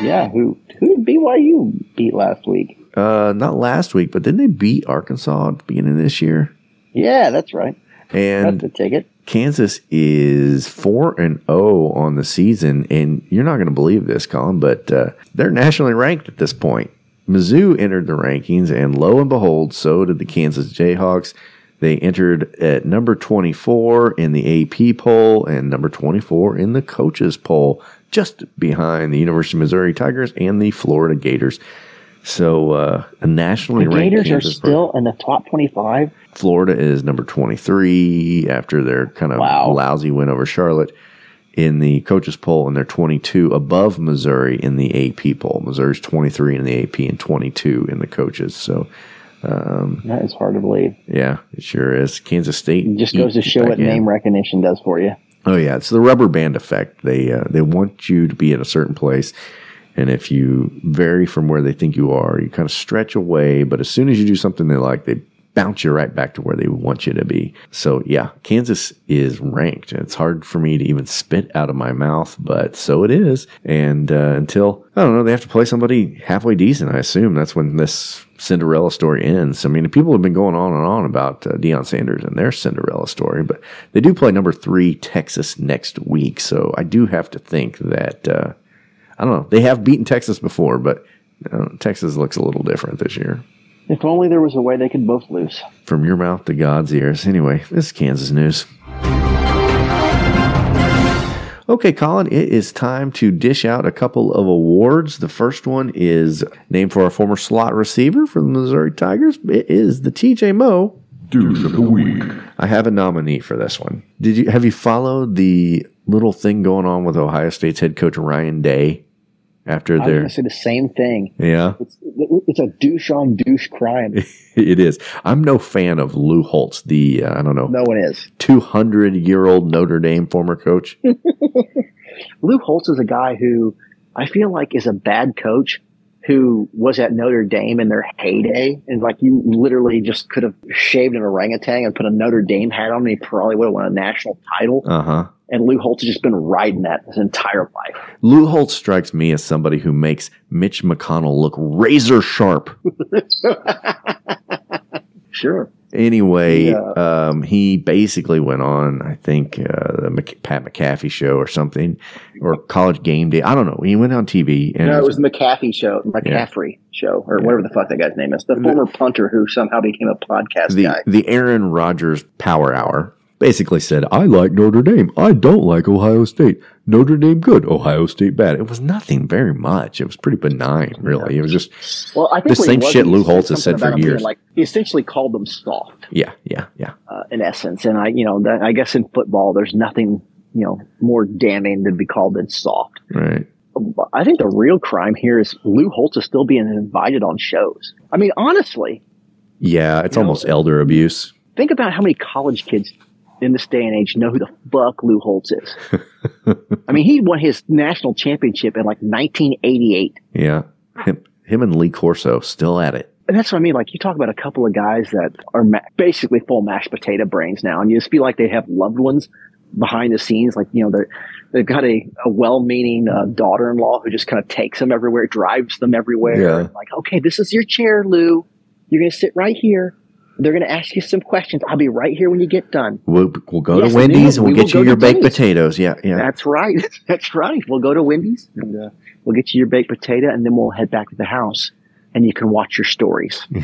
Yeah, who who did BYU beat last week? Uh, not last week, but didn't they beat Arkansas at the beginning of this year? Yeah, that's right. And That's a ticket. Kansas is four and zero on the season, and you're not going to believe this, Colin, but uh, they're nationally ranked at this point. Mizzou entered the rankings, and lo and behold, so did the Kansas Jayhawks. They entered at number 24 in the AP poll and number 24 in the coaches poll, just behind the University of Missouri Tigers and the Florida Gators. So, uh, a nationally The ranked Gators are Kansas still in the top 25. Florida is number 23 after their kind of lousy win over Charlotte in the coaches poll, and they're 22 above Missouri in the AP poll. Missouri's 23 in the AP and 22 in the coaches. So, um, That is hard to believe. yeah, it sure is. Kansas State It just goes to show what in. name recognition does for you. Oh yeah, it's the rubber band effect. They uh, they want you to be in a certain place, and if you vary from where they think you are, you kind of stretch away. But as soon as you do something they like, they bounce you right back to where they want you to be. So yeah, Kansas is ranked. It's hard for me to even spit out of my mouth, but so it is. And uh, until I don't know, they have to play somebody halfway decent. I assume that's when this Cinderella story ends. I mean, people have been going on and on about uh, Deion Sanders and their Cinderella story, but they do play number three Texas next week. So I do have to think that uh, I don't know. They have beaten Texas before, but uh, Texas looks a little different this year. If only there was a way they could both lose. From your mouth to God's ears. Anyway, this is Kansas news. Okay, Colin, it is time to dish out a couple of awards. The first one is named for our former slot receiver for the Missouri Tigers. It is the TJ Moe Dude of the Week. I have a nominee for this one. Did you have you followed the little thing going on with Ohio State's head coach Ryan Day after I was their going to say the same thing. yeah It's, it's a douche on douche crime. it is. I'm no fan of Lou Holtz, the uh, I don't know, No one is. 200 year old Notre Dame former coach. Lou Holtz is a guy who I feel like is a bad coach who was at Notre Dame in their heyday. And like you literally just could have shaved an orangutan and put a Notre Dame hat on and he probably would have won a national title. Uh huh. And Lou Holtz has just been riding that his entire life. Lou Holtz strikes me as somebody who makes Mitch McConnell look razor sharp. Sure. Anyway, Yeah. um, he basically went on, I think, uh, the Mc- Pat McAfee show or something, or College Game Day. I don't know. He went on TV and no, it was the McAfee show, McCaffrey show, or whatever the fuck that guy's name is. The former punter who somehow became a podcast the guy. the Aaron Rodgers Power Hour. Basically said, I like Notre Dame. I don't like Ohio State. Notre Dame good, Ohio State bad. It was nothing very much. It was pretty benign, really. It was just Well, I think the same was, shit Lou Holtz has said for about him being years. Like he essentially called them soft. yeah, yeah, yeah. uh, in essence. And I, you know, that, I guess in football, there's nothing, you know, more damning than to be called than soft. Right. I think the real crime here is Lou Holtz is still being invited on shows. I mean, honestly, Yeah, it's almost elder abuse. think about how many college kids in this day and age know who the fuck Lou Holtz is. I mean, he won his national championship in like 1988. Yeah. Him, him and Lee Corso still at it. And that's what I mean. Like you talk about a couple of guys that are ma- basically full mashed potato brains now, and you just feel like they have loved ones behind the scenes. Like you know, they're they've got a, a well-meaning uh, daughter-in-law who just kind of takes them everywhere, drives them everywhere. Yeah. Like, okay, this is your chair, Lou. You're going to sit right here. They're going to ask you some questions. I'll be right here when you get done. We'll, we'll go Yes, to Wendy's and we we'll get you your baked potatoes. Yeah, yeah. That's right. That's right. We'll go to Wendy's and uh, we'll get you your baked potato, and then we'll head back to the house, and you can watch your stories.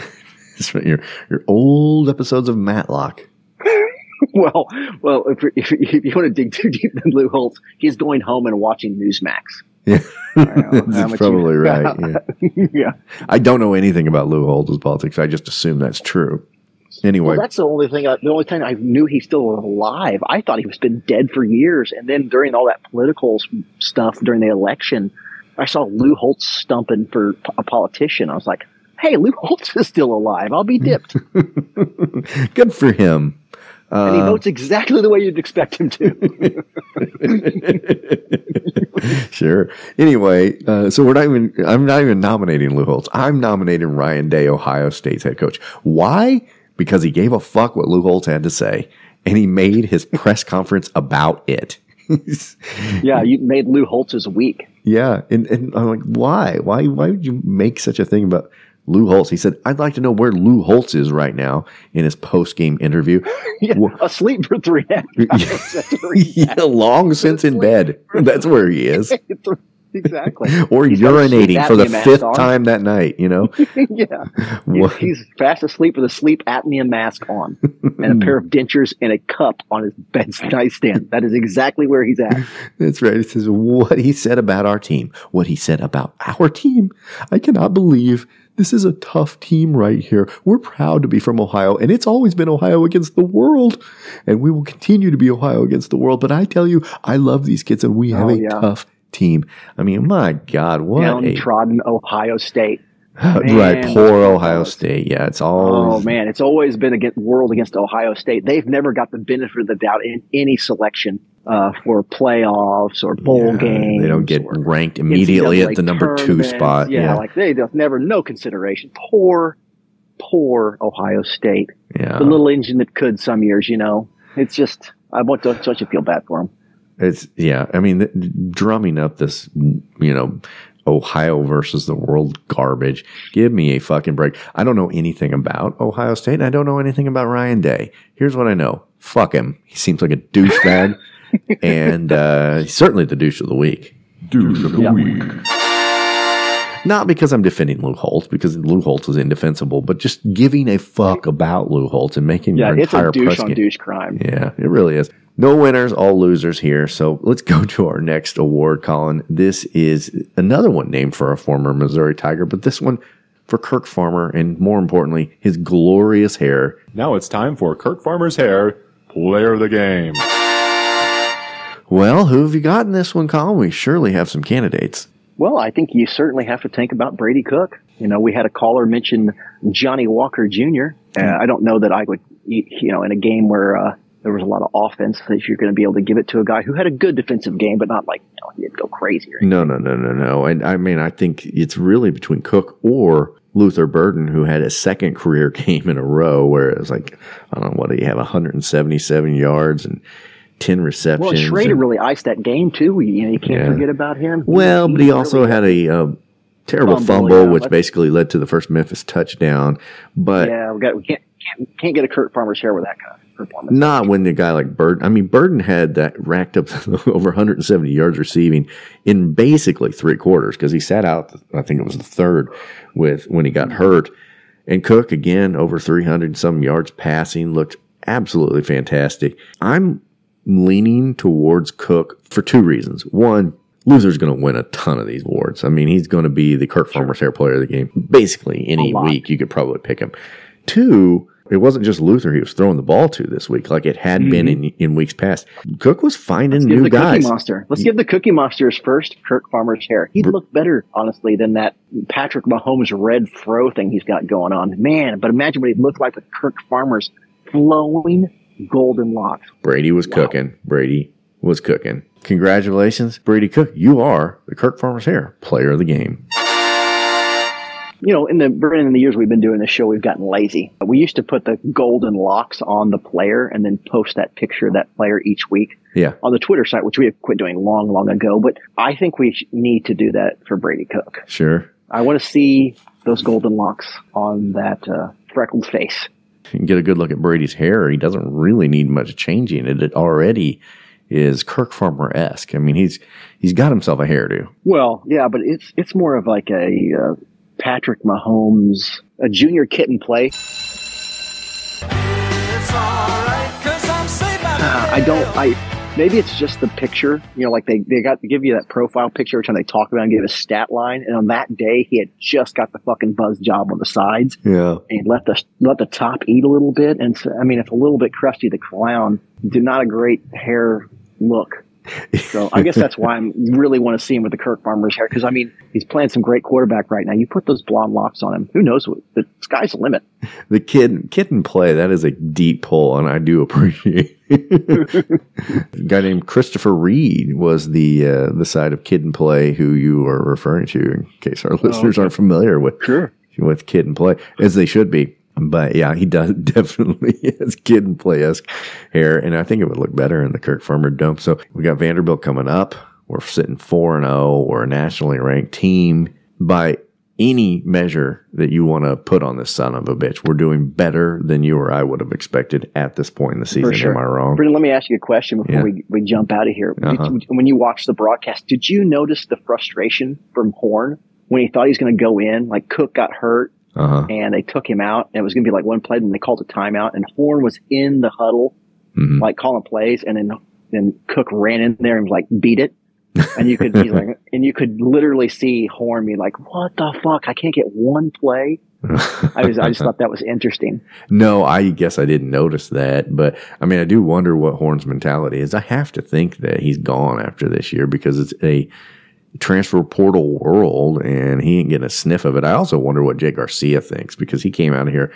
It's your, your old episodes of Matlock. well, well, if, if, if you want to dig too deep in Lou Holtz, he's going home and watching Newsmax. Yeah, that's probably you- right. Yeah. yeah. I don't know anything about Lou Holtz's politics. I just assume that's true. Anyway, Well, that's the only thing. I, the only time I knew he's still alive. I thought he was been dead for years. And then during all that political stuff during the election, I saw Lou Holtz stumping for a politician. I was like, "Hey, Lou Holtz is still alive. I'll be dipped." good for him. and he Uh, votes exactly the way you'd expect him to. sure. Anyway, uh, so we're not even. I'm not even nominating Lou Holtz. I'm nominating Ryan Day, Ohio State's head coach. Why? Because he gave a fuck what Lou Holtz had to say, and he made his press conference about it. yeah, you made Lou Holtz's week. Yeah, and, and I'm like, why? Why? Why would you make such a thing about Lou Holtz? He said, "I'd like to know where Lou Holtz is right now in his post game interview." Yeah, asleep for three and a half hours. That's where he's yeah, long since in bed. That's where he is. Exactly. Or He's got a sleep urinating for the fifth on. time that night. You know. yeah. What? He's fast asleep with a sleep apnea mask on and a pair of dentures and a cup on his bed nightstand. That is exactly where he's at. That's right. It says what he said about our team. What he said about our team. I cannot believe this is a tough team right here. We're proud to be from Ohio, and it's always been Ohio against the world, and we will continue to be Ohio against the world. But I tell you, I love these kids, and we have Oh, a yeah. tough team. I mean, my God, what a Downtrodden Oh, Ohio State. right? Poor Ohio State. Yeah, it's all. Oh man, it's always been against world against Ohio State. They've never got the benefit of the doubt in any selection uh, for playoffs or bowl games. They don't get ranked immediately NCAA at the number two spot. Yeah, Yeah, like they never no consideration. Poor, poor Ohio State. Yeah. The little engine that could some years, you know. It's just I want to such to feel bad for them. It's yeah. I mean, th- drumming up this, you know, Ohio versus the world garbage. Give me a fucking break. I don't know anything about Ohio State. and I don't know anything about Ryan Day. Here's what I know. Fuck him. He seems like a douchebag, and uh, he's certainly the douche of the week. Douche of the week. Not because I'm defending Lou Holtz, because Lou Holtz is indefensible, but just giving a fuck about Lou Holtz and making Yeah, your it's entire a douche press on game- douche crime. yeah, it really is. No winners, all losers here. So let's go to our next award, Colin. This is another one named for a former Missouri Tiger, but this one for Kirk Farmer, and more importantly, his glorious hair. Now it's time for Kirk Farmer's hair, player of the game. Well, who have you got in this one, Colin? We surely have some candidates. Well, I think you certainly have to think about Brady Cook. You know, we had a caller mention Johnny Walker Jr. Uh, I don't know that I would, you you know, in a game where uh, there was a lot of offense, that you're going to be able to give it to a guy who had a good defensive game, but not like you know, he didn't go crazy. Or No, no, no, no, no. And I mean, I think it's really between Cook or Luther Burden, who had a second career game in a row where it was like, I don't know, what do you have, 177 yards and 10 receptions. well, Schrader and- really iced that game too. You know, you can't Yeah. forget about him. He- Well, but he he also really- had a uh, terrible Fumble, fumble, yeah, which basically led to the first Memphis touchdown. But yeah, we got we can't can't, can't get a Kirk Farmer's hair with that kind of performance. not when the guy like Burden. I mean, Burden had that racked up over 170 yards receiving in basically three quarters because he sat out. I think it was the third with when he got hurt. And Cook again over 300 some yards passing looked absolutely fantastic. I'm leaning towards Cook for two reasons. One, Luther's going to win a ton of these awards. I mean, he's going to be the Kirk Farmer's hair player of the game. Basically, any week you could probably pick him. Two, it wasn't just Luther he was throwing the ball to this week, like it had been mm-hmm. in, in weeks past. Cook was finding Give new the guys. Cookie Monster. Let's give the Cookie Monsters first. Kirk Farmer's hair. He'd look better, honestly, than that Patrick Mahomes red fro thing he's got going on. Man, but imagine what he'd look like with Kirk Farmer's flowing golden locks. Brady was cooking. Brady was cooking. Congratulations, Brady Cook. You are the Kirk Farmer's hair player of the game. You know, in the in the years we've been doing this show, we've gotten lazy. We used to put the golden locks on the player and then post that picture of that player each week Yeah. on the Twitter site, which we have quit doing long, long ago. But I think we need to do that for Brady Cook. Sure. I want to see those golden locks on that uh, freckled face. You get a good look at Brady's hair. He doesn't really need much changing. It, it already is Kirk Farmer esque. I mean, he's he's got himself a hairdo. Well, yeah, but it's it's more of like a uh, Patrick Mahomes, a junior Kid 'n Play. It's alright, cause I'm I don't. I maybe it's just the picture. You know, like they they got to give you that profile picture every time they talk about and give a stat line. And on that day, he had just got the fucking buzz job on the sides. Yeah. And let the let the top eat a little bit. And so, I mean, it's a little bit crusty. The clown did not a great hair look. So I guess that's why I really want to see him with the Kirk Farmer's hair because I mean he's playing some great quarterback right now. You put those blonde locks on him, who knows what the sky's the limit. The kid Kid 'n Play, that is a deep pull, and I do appreciate. a guy named Christopher Reid was the uh, the side of Kid 'n Play who you are referring to, in case our listeners okay. aren't familiar with Sure. with Kid 'n Play, as they should be. But yeah, he does definitely has kid and play esque hair, and I think it would look better in the Kirk Farmer dome. So we got Vanderbilt coming up. We're sitting four and zero. We're a nationally ranked team by any measure that you want to put on this son of a bitch. We're doing better than you or I would have expected at this point in the season. Sure. Am I wrong? Brendan, let me ask you a question before Yeah. we, we jump out of here. Uh-huh. you- when you watched the broadcast, did you notice the frustration from Horn when he thought he was going to go in? Like Cook got hurt Uh-huh. and they took him out, and it was going to be like one play, and they called a timeout, and Horn was in the huddle, Mm-hmm. like calling plays, and then then Cook ran in there and was like beat it. And you could, he's like, and you could literally see Horn be like, "What the fuck? I can't get one play." I was, I just thought that was interesting. No, I guess I didn't notice that, but I mean, I do wonder what Horn's mentality is. I have to think that he's gone after this year because it's a transfer portal world and he ain't getting a sniff of it. I also wonder what Jake Garcia thinks because he came out of here.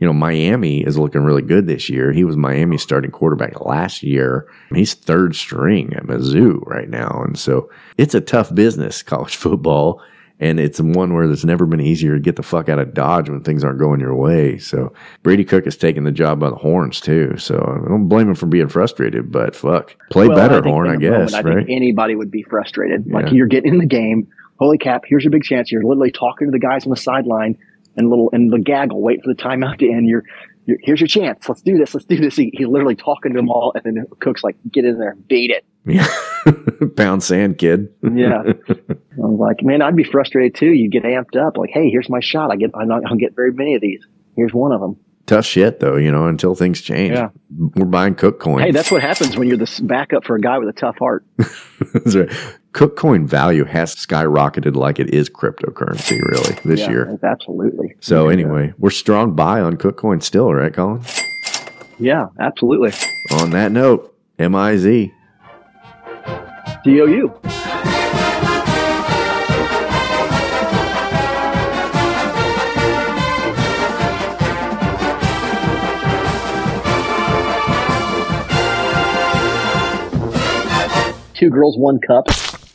You know, Miami is looking really good this year. He was Miami's starting quarterback last year. He's third string at Mizzou right now. And so it's a tough business, college football. And it's one where it's never been easier to get the fuck out of Dodge when things aren't going your way. So Brady Cook has taken the job by the horns too. So I don't blame him for being frustrated, but fuck, play Well, better, I Horn. I the moment, guess, I right? think anybody would be frustrated. Like Yeah. you're getting in the game. Holy cap! Here's your big chance. You're literally talking to the guys on the sideline and little and the gaggle, wait for the timeout to end. You're, you're here's your chance. Let's do this. Let's do this. He, he's literally talking to them all, and then Cook's like, "Get in there, and beat it." Yeah. Pound sand, kid. Yeah. I'm like, man, I'd be frustrated too. You get amped up, like, hey, here's my shot. I get, I'm not gonna get very many of these. Here's one of them. Tough shit though, you know, until things change. Yeah. We're buying CookCoin. Hey, that's what happens when you're the backup for a guy with a tough heart. That's right. CookCoin value has skyrocketed like it is cryptocurrency, really, this Yeah, year. absolutely. So anyway, we're strong buy on CookCoin still, right, Colin? Yeah, absolutely. On that note, M I Z. D O U. Two girls, one cup.